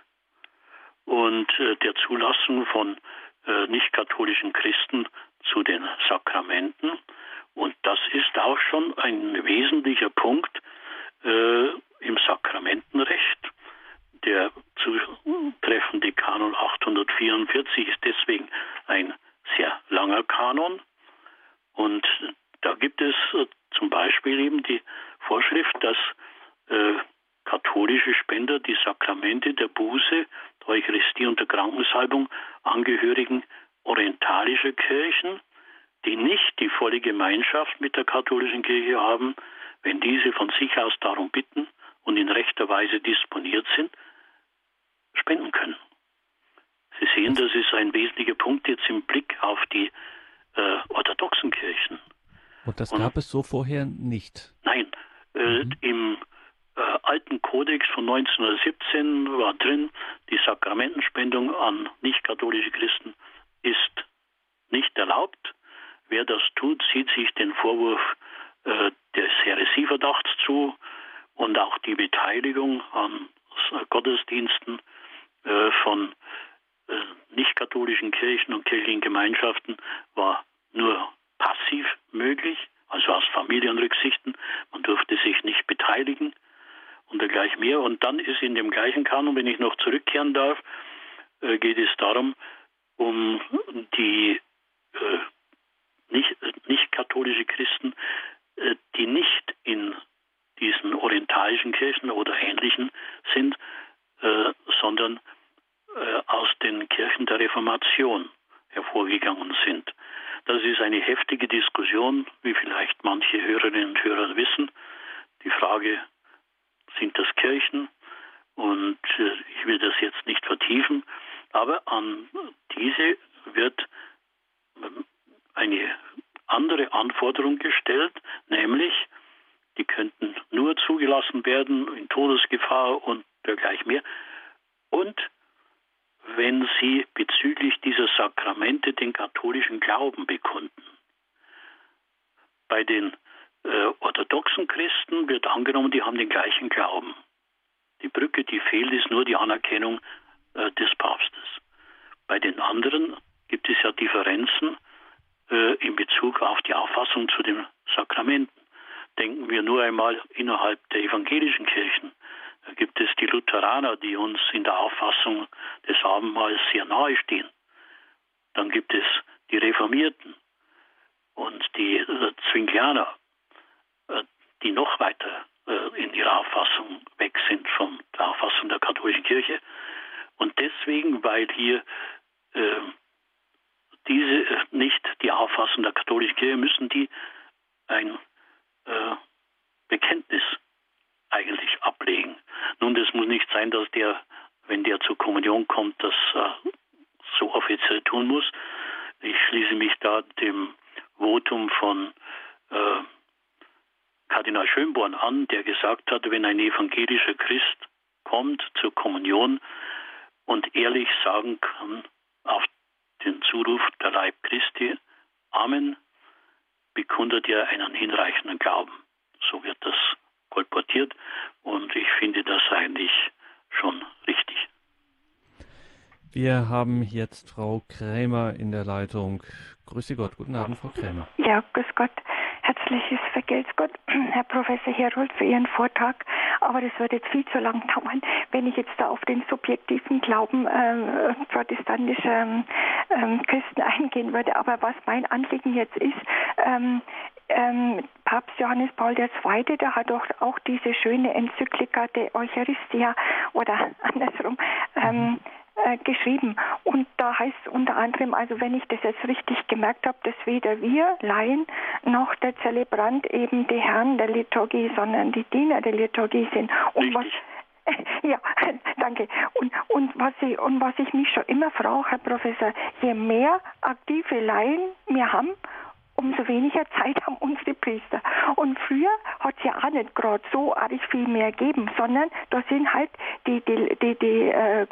und äh, der Zulassung von äh, nicht-katholischen Christen zu den Sakramenten. Und das ist auch schon ein wesentlicher Punkt äh, im Sakramentenrecht. Der zutreffende Kanon 844 ist deswegen ein sehr langer Kanon. Und da gibt es äh, zum Beispiel eben die Vorschrift, dass äh, katholische Spender die Sakramente der Buße, der Eucharistie und der Krankensalbung Angehörigen orientalischer Kirchen, die nicht die volle Gemeinschaft mit der katholischen Kirche haben, wenn diese von sich aus darum bitten und in rechter Weise disponiert sind, spenden können. Sie sehen, das ist ein wesentlicher Punkt jetzt im Blick auf die äh, orthodoxen Kirchen. Und das gab und, es so vorher nicht? Nein. Äh, mhm. Im äh, alten Kodex von 1917 war drin, die Sakramentenspendung an nicht-katholische Christen ist nicht erlaubt. Wer das tut, sieht sich den Vorwurf äh, des Häresieverdachts zu und auch die Beteiligung an Gottesdiensten äh, von äh, nicht-katholischen Kirchen und kirchlichen Gemeinschaften war nur passiv möglich, also aus Familienrücksichten. Man durfte sich nicht beteiligen und dergleichen mehr. Und dann ist in dem gleichen Kanon, wenn ich noch zurückkehren darf, äh, geht es darum, um die äh, nicht, nicht katholische Christen, äh, die nicht in diesen orientalischen Kirchen oder ähnlichen sind, äh, sondern äh, aus den Kirchen der Reformation hervorgegangen sind. Das ist eine heftige Diskussion, wie vielleicht manche Hörerinnen und Hörer wissen. Die Frage, sind das Kirchen? Und äh, ich will das jetzt nicht vertiefen, aber an diese wird eine andere Anforderung gestellt, nämlich nur zugelassen werden in Todesgefahr und dergleichen mehr. Und wenn sie bezüglich dieser Sakramente den katholischen Glauben bekunden. Bei den äh, orthodoxen Christen wird angenommen, die haben den gleichen Glauben. Die Brücke, die fehlt, ist nur die Anerkennung äh, des Papstes. Bei den anderen gibt es ja Differenzen äh, in Bezug auf die Auffassung zu den Sakramenten. Denken wir nur einmal innerhalb evangelischen Kirchen. Gibt es die Lutheraner, die uns in der Auffassung des Abendmahls sehr nahe stehen. Dann gibt es die Reformierten und die Zwinglianer, äh, die noch weiter äh, in ihrer Auffassung weg sind von der Auffassung der katholischen Kirche. Und deswegen, weil hier äh, diese äh, nicht die Auffassung der katholischen Kirche, müssen die ein äh, Bekenntnis eigentlich ablegen. Nun, das muss nicht sein, dass der, wenn der zur Kommunion kommt, das äh, so offiziell tun muss. Ich schließe mich da dem Votum von äh, Kardinal Schönborn an, der gesagt hat, wenn ein evangelischer Christ kommt zur Kommunion und ehrlich sagen kann, auf den Zuruf der Leib Christi, Amen, bekundet er einen hinreichenden Glauben. So wird das kolportiert und ich finde das eigentlich schon richtig. Wir haben jetzt Frau Krämer in der Leitung. Grüße Gott, guten Abend, Frau Krämer. Ja, grüß Gott. Herzliches Vergelt's Gott, Herr Professor Herold, für Ihren Vortrag. aber das wird jetzt viel zu lang dauern, wenn ich jetzt da auf den subjektiven Glauben äh, protestantischer äh, Christen eingehen würde. Aber was mein Anliegen jetzt ist, ähm, ähm, Papst Johannes Paul II., der hat doch auch diese schöne Enzyklika de Eucharistia oder andersrum ähm, äh, geschrieben. Und da heißt es unter anderem, also wenn ich das jetzt richtig gemerkt habe, dass weder wir Laien noch der Zelebrant eben die Herren der Liturgie, sondern die Diener der Liturgie sind. Und was ja, danke. Und, und, was ich, und was ich mich schon immer frage, Herr Professor, je mehr aktive Laien wir haben, umso weniger Zeit haben unsere Priester. Und früher hat es ja auch nicht gerade so arg viel mehr gegeben, sondern da sind halt die, die, die, die äh,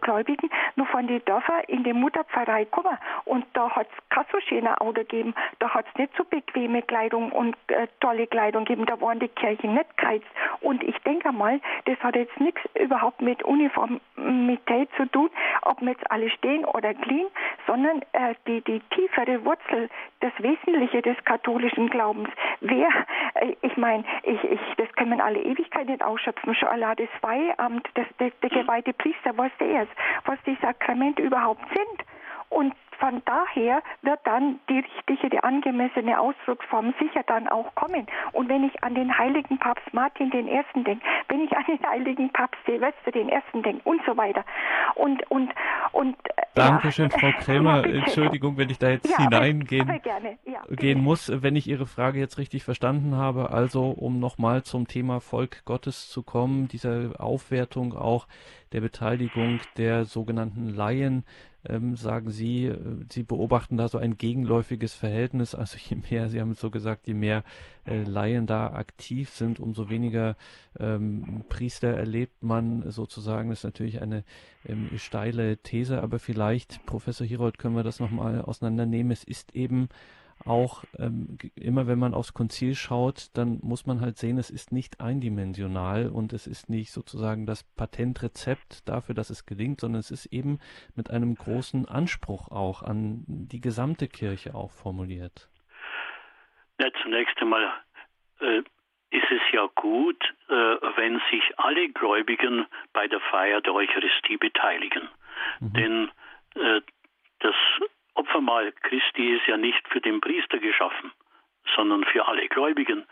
Gläubigen nur von den Dörfern in die Mutterpfarrei gekommen. Und da hat es kein so schöner Auto gegeben. Da hat es nicht so bequeme Kleidung und äh, tolle Kleidung gegeben. Da waren die Kirchen nicht geheizt. Und ich denke mal, das hat jetzt nichts überhaupt mit Uniformität zu tun, ob wir jetzt alle stehen oder clean, sondern äh, die, die tiefere Wurzel das Wesentliche des katholischen Glaubens. Wer, äh, ich meine, ich, ich, das können wir alle Ewigkeit nicht ausschöpfen. Schon allein das Weihamt, das, das, der geweihte Priester, was der ist, was die Sakramente überhaupt sind. Und von daher wird dann die richtige, die angemessene Ausdrucksform sicher dann auch kommen. Und wenn ich an den heiligen Papst Martin den Ersten denke, wenn ich an den heiligen Papst Silvester den Ersten denke und so weiter. Und, und, und. Äh, Dankeschön, ja. Frau Krämer. Ja, Entschuldigung, wenn ich da jetzt ja, hineingehen gehen muss, wenn ich Ihre Frage jetzt richtig verstanden habe. Also, um nochmal zum Thema Volk Gottes zu kommen, diese Aufwertung auch der Beteiligung der sogenannten Laien ähm, sagen Sie, äh, Sie beobachten da so ein gegenläufiges Verhältnis. Also je mehr, Sie haben es so gesagt, je mehr äh, Laien da aktiv sind, umso weniger ähm, Priester erlebt man sozusagen. Das ist natürlich eine ähm, steile These, aber vielleicht, Professor Hirold, können wir das nochmal auseinandernehmen. Es ist eben auch ähm, immer wenn man aufs Konzil schaut, dann muss man halt sehen, es ist nicht eindimensional und es ist nicht sozusagen das Patentrezept dafür, dass es gelingt, sondern es ist eben mit einem großen Anspruch auch an die gesamte Kirche auch formuliert. Ja, zunächst einmal äh, ist es ja gut, äh, wenn sich alle Gläubigen bei der Feier der Eucharistie beteiligen. Mhm. Denn äh, das Opfermahl Christi ist ja nicht für den Priester geschaffen, sondern für alle Gläubigen.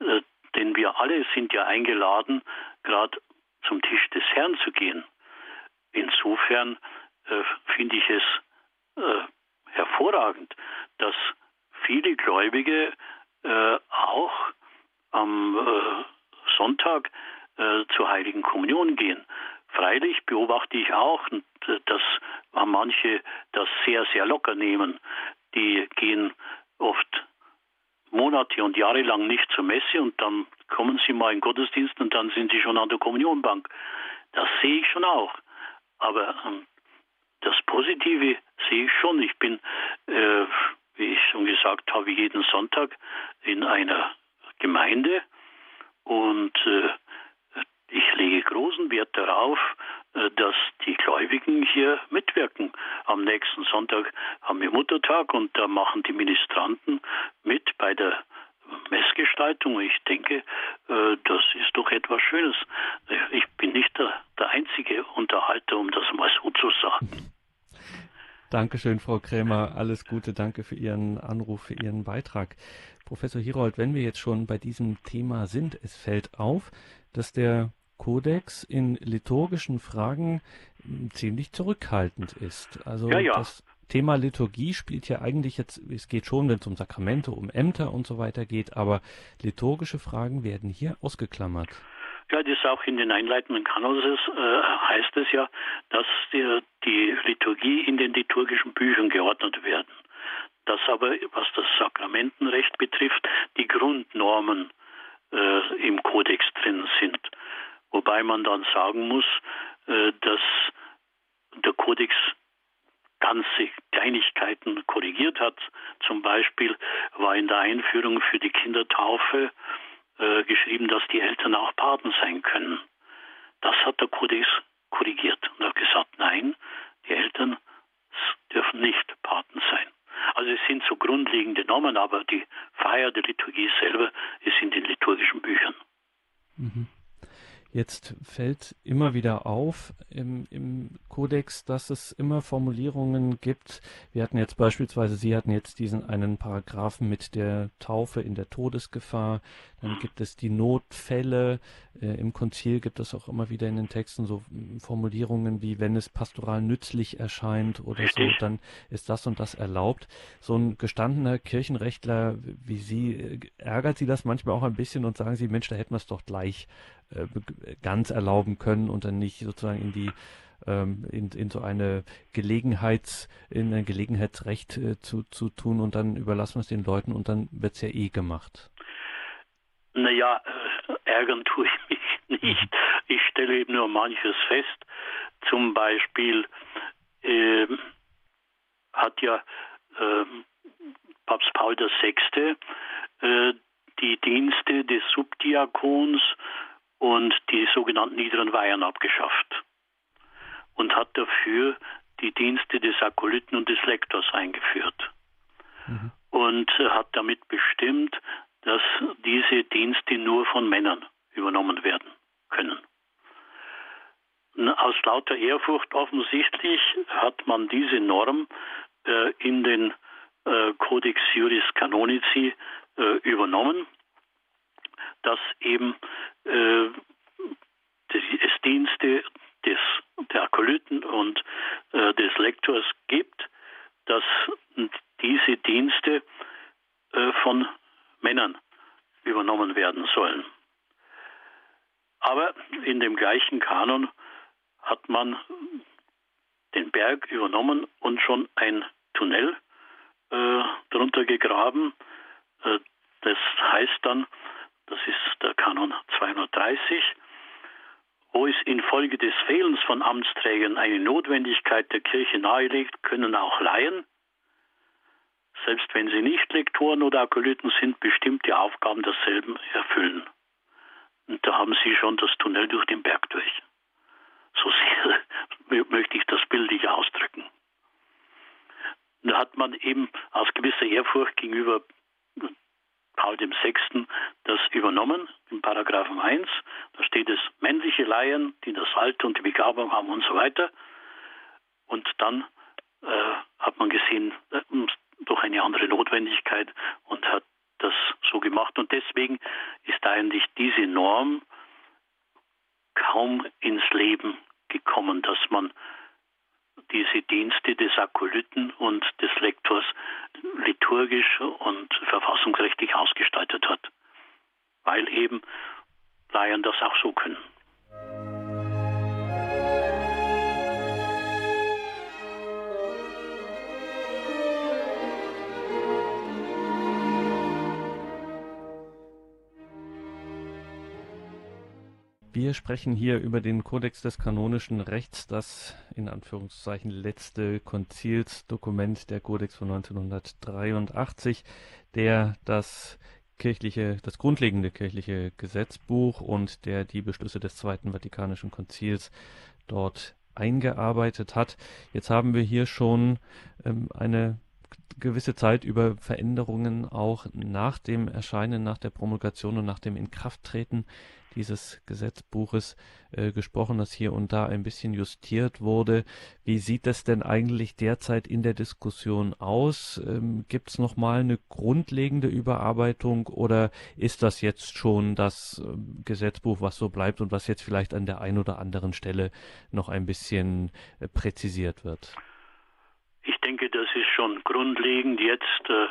Äh, denn wir alle sind ja eingeladen, gerade zum Tisch des Herrn zu gehen. Insofern äh, finde ich es äh, hervorragend, dass viele Gläubige auch am Sonntag zur Heiligen Kommunion gehen. Freilich beobachte ich auch, dass manche das sehr, sehr locker nehmen. Die gehen oft Monate und Jahre lang nicht zur Messe und dann kommen sie mal in Gottesdienst und dann sind sie schon an der Kommunionbank. Das sehe ich schon auch. Aber ähm, das Positive sehe ich schon. Ich bin, äh, wie ich schon gesagt habe, jeden Sonntag in einer Gemeinde und äh, ich lege großen Wert darauf, äh, dass die Gläubigen hier mitwirken. Am nächsten Sonntag haben wir Muttertag und da machen die Ministranten mit bei der Messgestaltung. Ich denke, äh, das ist doch etwas Schönes. Ich bin nicht der, der einzige Unterhalter, um das mal so zu sagen. Dankeschön, Frau Krämer. Alles Gute. Danke für Ihren Anruf, für Ihren Beitrag. Professor Hirold, wenn wir jetzt schon bei diesem Thema sind, es fällt auf, dass der Kodex in liturgischen Fragen hm, ziemlich zurückhaltend ist. Also ja, ja. das Thema Liturgie spielt ja eigentlich jetzt, es geht schon, wenn es um Sakramente, um Ämter und so weiter geht, aber liturgische Fragen werden hier ausgeklammert. Ja, das ist auch in den einleitenden Kanones äh, heißt es ja, dass die, die Liturgie in den liturgischen Büchern geordnet werden. Dass aber, was das Sakramentenrecht betrifft, die Grundnormen äh, im Kodex drin sind. Wobei man dann sagen muss, äh, dass der Kodex ganze Kleinigkeiten korrigiert hat. Zum Beispiel war in der Einführung für die Kindertaufe äh, geschrieben, dass die Eltern auch Paten sein können. Das hat der Kodex korrigiert und hat gesagt, nein, die Eltern dürfen nicht Paten sein. Also es sind so grundlegende Normen, aber die Feier der Liturgie selber ist in den liturgischen Büchern. Mhm. Jetzt fällt immer wieder auf im, im Kodex, dass es immer Formulierungen gibt. Wir hatten jetzt beispielsweise, Sie hatten jetzt diesen einen Paragraphen mit der Taufe in der Todesgefahr. Dann gibt es die Notfälle. Äh, Im Konzil gibt es auch immer wieder in den Texten so Formulierungen wie, wenn es pastoral nützlich erscheint oder so, dann ist das und das erlaubt. So ein gestandener Kirchenrechtler wie Sie, äh, ärgert Sie das manchmal auch ein bisschen und sagen Sie, Mensch, da hätten wir es doch gleich äh, ganz erlauben können und dann nicht sozusagen in die ähm, in, in so eine Gelegenheits, in ein Gelegenheitsrecht äh, zu, zu tun und dann überlassen wir es den Leuten und dann wird es ja eh gemacht. Naja, äh, ärgern tue ich mich nicht. Ich stelle eben nur manches fest. Zum Beispiel äh, hat ja äh, Papst Paul VI. Äh, die Dienste des Subdiakons und die sogenannten niederen Weihern abgeschafft und hat dafür die Dienste des Akolyten und des Lektors eingeführt mhm. und hat damit bestimmt, dass diese Dienste nur von Männern übernommen werden können. Aus lauter Ehrfurcht offensichtlich hat man diese Norm äh, in den äh, Codex Juris Canonici äh, übernommen dass eben äh, es Dienste des, der Akolyten und äh, des Lektors gibt, dass diese Dienste äh, von Männern übernommen werden sollen. Aber in dem gleichen Kanon hat man den Berg übernommen und schon ein Tunnel äh, darunter gegraben. Äh, das heißt dann, das ist der Kanon 230, wo es infolge des Fehlens von Amtsträgern eine Notwendigkeit der Kirche nahelegt, können auch Laien, selbst wenn sie nicht Lektoren oder Akolyten sind, bestimmte Aufgaben derselben erfüllen. Und da haben sie schon das Tunnel durch den Berg sprechen hier über den Kodex des kanonischen Rechts, das in Anführungszeichen letzte Konzilsdokument der Kodex von 1983, der das kirchliche, das grundlegende kirchliche Gesetzbuch und der die Beschlüsse des Zweiten Vatikanischen Konzils dort eingearbeitet hat. Jetzt haben wir hier schon ähm, eine gewisse Zeit über Veränderungen auch nach dem Erscheinen, nach der Promulgation und nach dem Inkrafttreten dieses Gesetzbuches äh, gesprochen, das hier und da ein bisschen justiert wurde. Wie sieht das denn eigentlich derzeit in der Diskussion aus? Ähm, Gibt es nochmal eine grundlegende Überarbeitung oder ist das jetzt schon das äh, Gesetzbuch, was so bleibt und was jetzt vielleicht an der einen oder anderen Stelle noch ein bisschen äh, präzisiert wird? Ich denke, das ist schon grundlegend jetzt. Äh,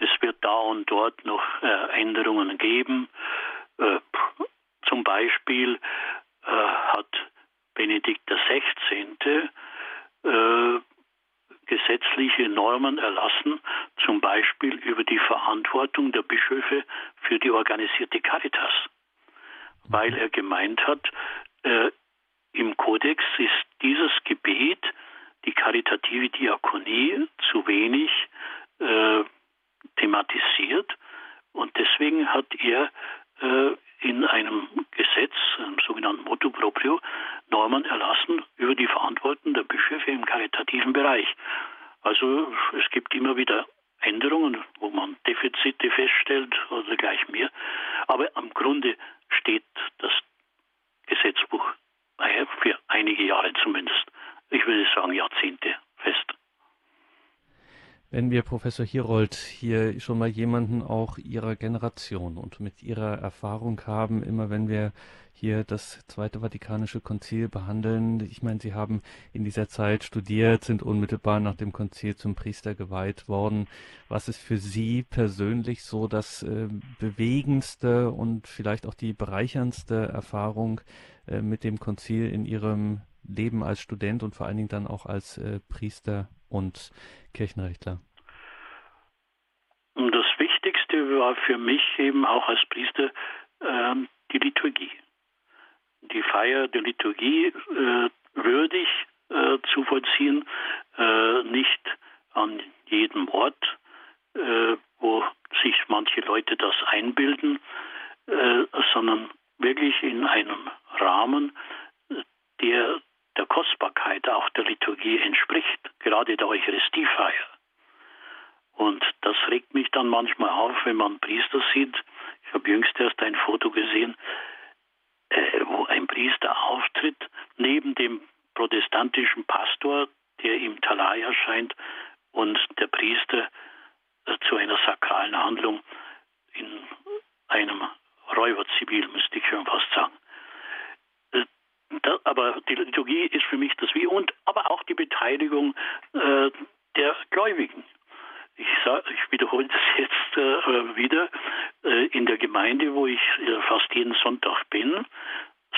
es wird da und dort noch äh, Änderungen geben. Äh, zum Beispiel äh, hat Benedikt XVI. Äh, gesetzliche Normen erlassen, zum Beispiel über die Verantwortung der Bischöfe für die organisierte Caritas, weil er gemeint hat, äh, im Kodex ist dieses Gebet, die karitative Diakonie, zu wenig äh, thematisiert und deswegen hat er äh, in einem Gesetz, einem sogenannten Motto proprio, Normen erlassen über die Verantwortung der Bischöfe im karitativen Bereich. Also es gibt immer wieder Änderungen, wo man Defizite feststellt oder gleich mehr. Aber am Grunde steht das Gesetzbuch für einige Jahre zumindest. Ich würde sagen Jahrzehnte fest. Wenn wir Professor Hirold hier schon mal jemanden auch Ihrer Generation und mit Ihrer Erfahrung haben, immer wenn wir hier das Zweite Vatikanische Konzil behandeln. Ich meine, Sie haben in dieser Zeit studiert, sind unmittelbar nach dem Konzil zum Priester geweiht worden. Was ist für Sie persönlich so das äh, bewegendste und vielleicht auch die bereicherndste Erfahrung äh, mit dem Konzil in Ihrem Leben als Student und vor allen Dingen dann auch als äh, Priester und Kirchenrechtler? Das Wichtigste war für mich eben auch als Priester äh, die Liturgie. Die Feier der Liturgie äh, würdig äh, zu vollziehen, äh, nicht an jedem Ort, äh, wo sich manche Leute das einbilden, äh, sondern wirklich in einem Rahmen, der der Kostbarkeit auch der Liturgie entspricht, gerade der Eucharistiefeier. Und das regt mich dann manchmal auf, wenn man Priester sieht. Ich habe jüngst erst ein Foto gesehen, äh, wo ein Priester auftritt, neben dem protestantischen Pastor, der im Talai erscheint, und der Priester äh, zu einer sakralen Handlung in einem Räuberzivil, müsste ich schon fast sagen. Da, aber die Liturgie ist für mich das Wie und aber auch die Beteiligung äh, der Gläubigen. Ich, sag, ich wiederhole das jetzt äh, wieder. Äh, in der Gemeinde, wo ich äh, fast jeden Sonntag bin,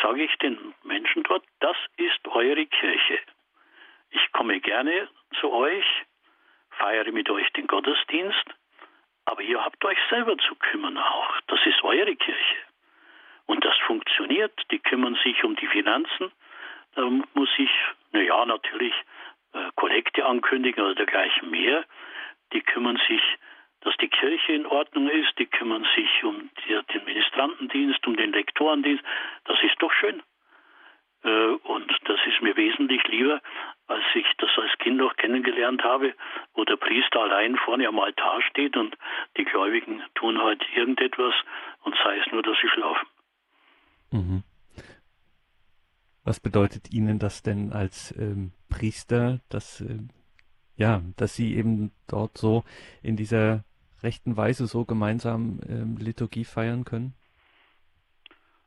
sage ich den Menschen dort, das ist eure Kirche. Ich komme gerne zu euch, feiere mit euch den Gottesdienst, aber ihr habt euch selber zu kümmern auch. Das ist eure Kirche. Und das funktioniert. Die kümmern sich um die Finanzen. Da muss ich, naja, natürlich äh, Kollekte ankündigen oder dergleichen mehr. Die kümmern sich, dass die Kirche in Ordnung ist. Die kümmern sich um den Ministrantendienst, um den Lektorendienst. Das ist doch schön. Äh, und das ist mir wesentlich lieber, als ich das als Kind noch kennengelernt habe, wo der Priester allein vorne am Altar steht und die Gläubigen tun halt irgendetwas und sei es nur, dass sie schlafen. Mhm. Was bedeutet Ihnen das denn als ähm, Priester, dass, äh, ja, dass Sie eben dort so in dieser rechten Weise so gemeinsam ähm, Liturgie feiern können?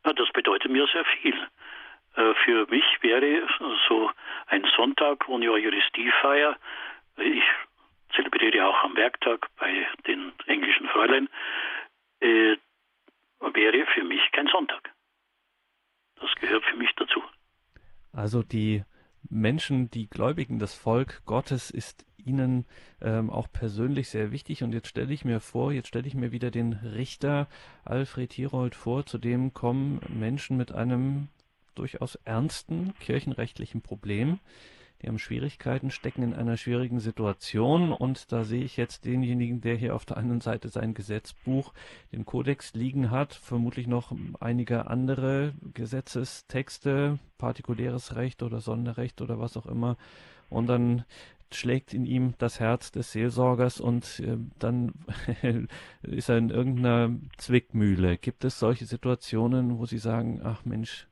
Ja, das bedeutet mir sehr viel. Äh, für mich wäre so ein Sonntag ohne Eucharistiefeier, ich zelebriere auch am Werktag bei den englischen Fräulein, äh, wäre für mich kein Sonntag. Das gehört für mich dazu. Also die Menschen, die Gläubigen, das Volk Gottes ist Ihnen ähm, auch persönlich sehr wichtig. Und jetzt stelle ich mir vor, jetzt stelle ich mir wieder den Richter Alfred Hirold vor, zu dem kommen Menschen mit einem durchaus ernsten kirchenrechtlichen Problem die haben Schwierigkeiten, stecken in einer schwierigen Situation und da sehe ich jetzt denjenigen, der hier auf der einen Seite sein Gesetzbuch, den Kodex liegen hat, vermutlich noch einige andere Gesetzestexte, partikuläres Recht oder Sonderrecht oder was auch immer und dann schlägt in ihm das Herz des Seelsorgers und äh, dann ist er in irgendeiner Zwickmühle. Gibt es solche Situationen, wo Sie sagen, ach Mensch,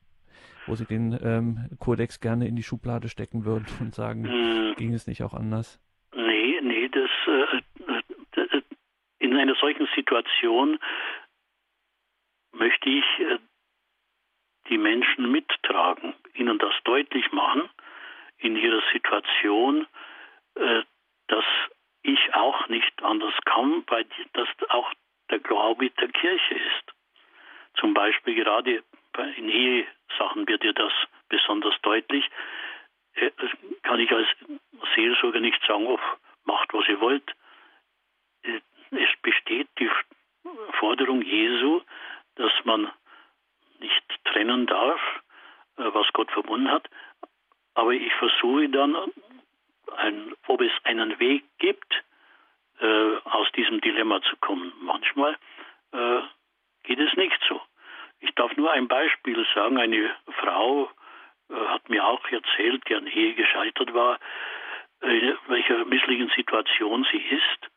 wo Sie den ähm, Kodex gerne in die Schublade stecken würden und sagen, hm. ging es nicht auch anders? Nee, nee, das äh, äh, in einer solchen Situation möchte ich äh, die Menschen mittragen, ihnen das deutlich machen in ihrer Situation, äh, dass ich auch nicht anders kann, weil das auch der Glaube der Kirche ist. Zum Beispiel gerade in Ehesachen wird dir das besonders deutlich. Äh, kann ich als Seelsorger nicht sagen, oh, macht, was ihr wollt. Äh, es besteht die Forderung Jesu, dass man nicht trennen darf, äh, was Gott verbunden hat. Aber ich versuche dann, ein, ob es einen Weg gibt, aus diesem Dilemma zu kommen. Manchmal geht es nicht so. Ich darf nur ein Beispiel sagen. Eine Frau äh, hat mir auch erzählt, deren Ehe gescheitert war, in welcher misslichen Situation sie ist.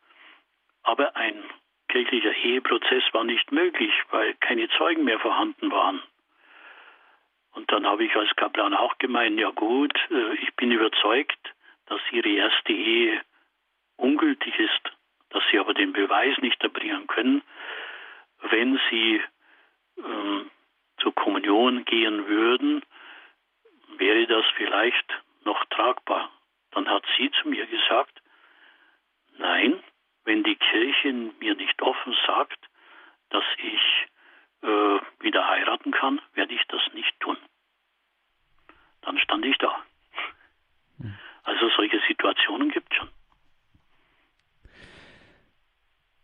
Aber ein kirchlicher Eheprozess war nicht möglich, weil keine Zeugen mehr vorhanden waren. Und dann habe ich als Kaplan auch gemeint, ja gut, äh, ich bin überzeugt, dass Ihre erste Ehe ungültig ist, dass Sie aber den Beweis nicht erbringen können, wenn Sie ähm, zur Kommunion gehen würden, wäre das vielleicht noch tragbar. Dann hat sie zu mir gesagt, nein, wenn die Kirche mir nicht offen sagt, dass ich äh, wieder heiraten kann, werde ich das nicht tun. Dann stand ich da. Hm. Also solche Situationen gibt es schon.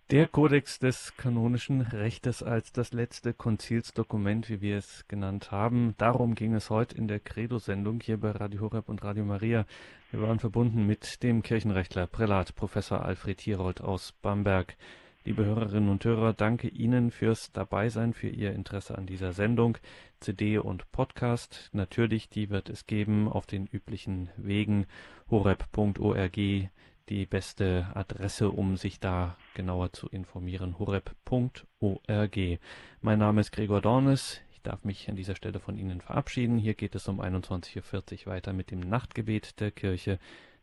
Der Kodex des kanonischen Rechtes als das letzte Konzilsdokument, wie wir es genannt haben. Darum ging es heute in der Credo-Sendung hier bei Radio Horeb und Radio Maria. Wir waren verbunden mit dem Kirchenrechtler Prälat Professor Alfred Hierold aus Bamberg. Liebe Hörerinnen und Hörer, danke Ihnen fürs Dabeisein, für Ihr Interesse an dieser Sendung. CD und Podcast, natürlich, die wird es geben auf den üblichen Wegen horeb.org die beste Adresse, um sich da genauer zu informieren, horeb.org. Mein Name ist Gregor Dornes. Ich darf mich an dieser Stelle von Ihnen verabschieden. Hier geht es um 21.40 Uhr weiter mit dem Nachtgebet der Kirche,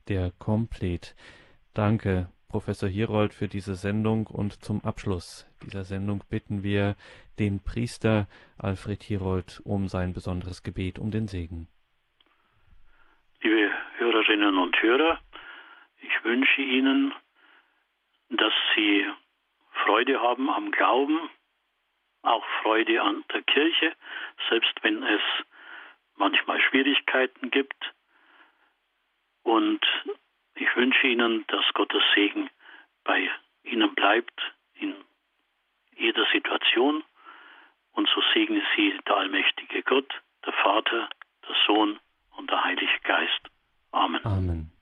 der Komplet. Danke, Professor Hierold, für diese Sendung und zum Abschluss dieser Sendung bitten wir den Priester Alfred Hierold um sein besonderes Gebet, um den Segen. Liebe Hörerinnen und Hörer, ich wünsche Ihnen, dass Sie Freude haben am Glauben, auch Freude an der Kirche, selbst wenn es manchmal Schwierigkeiten gibt. Und ich wünsche Ihnen, dass Gottes Segen bei Ihnen bleibt in jeder Situation. Und so segne Sie der allmächtige Gott, der Vater, der Sohn und der Heilige Geist. Amen. Amen.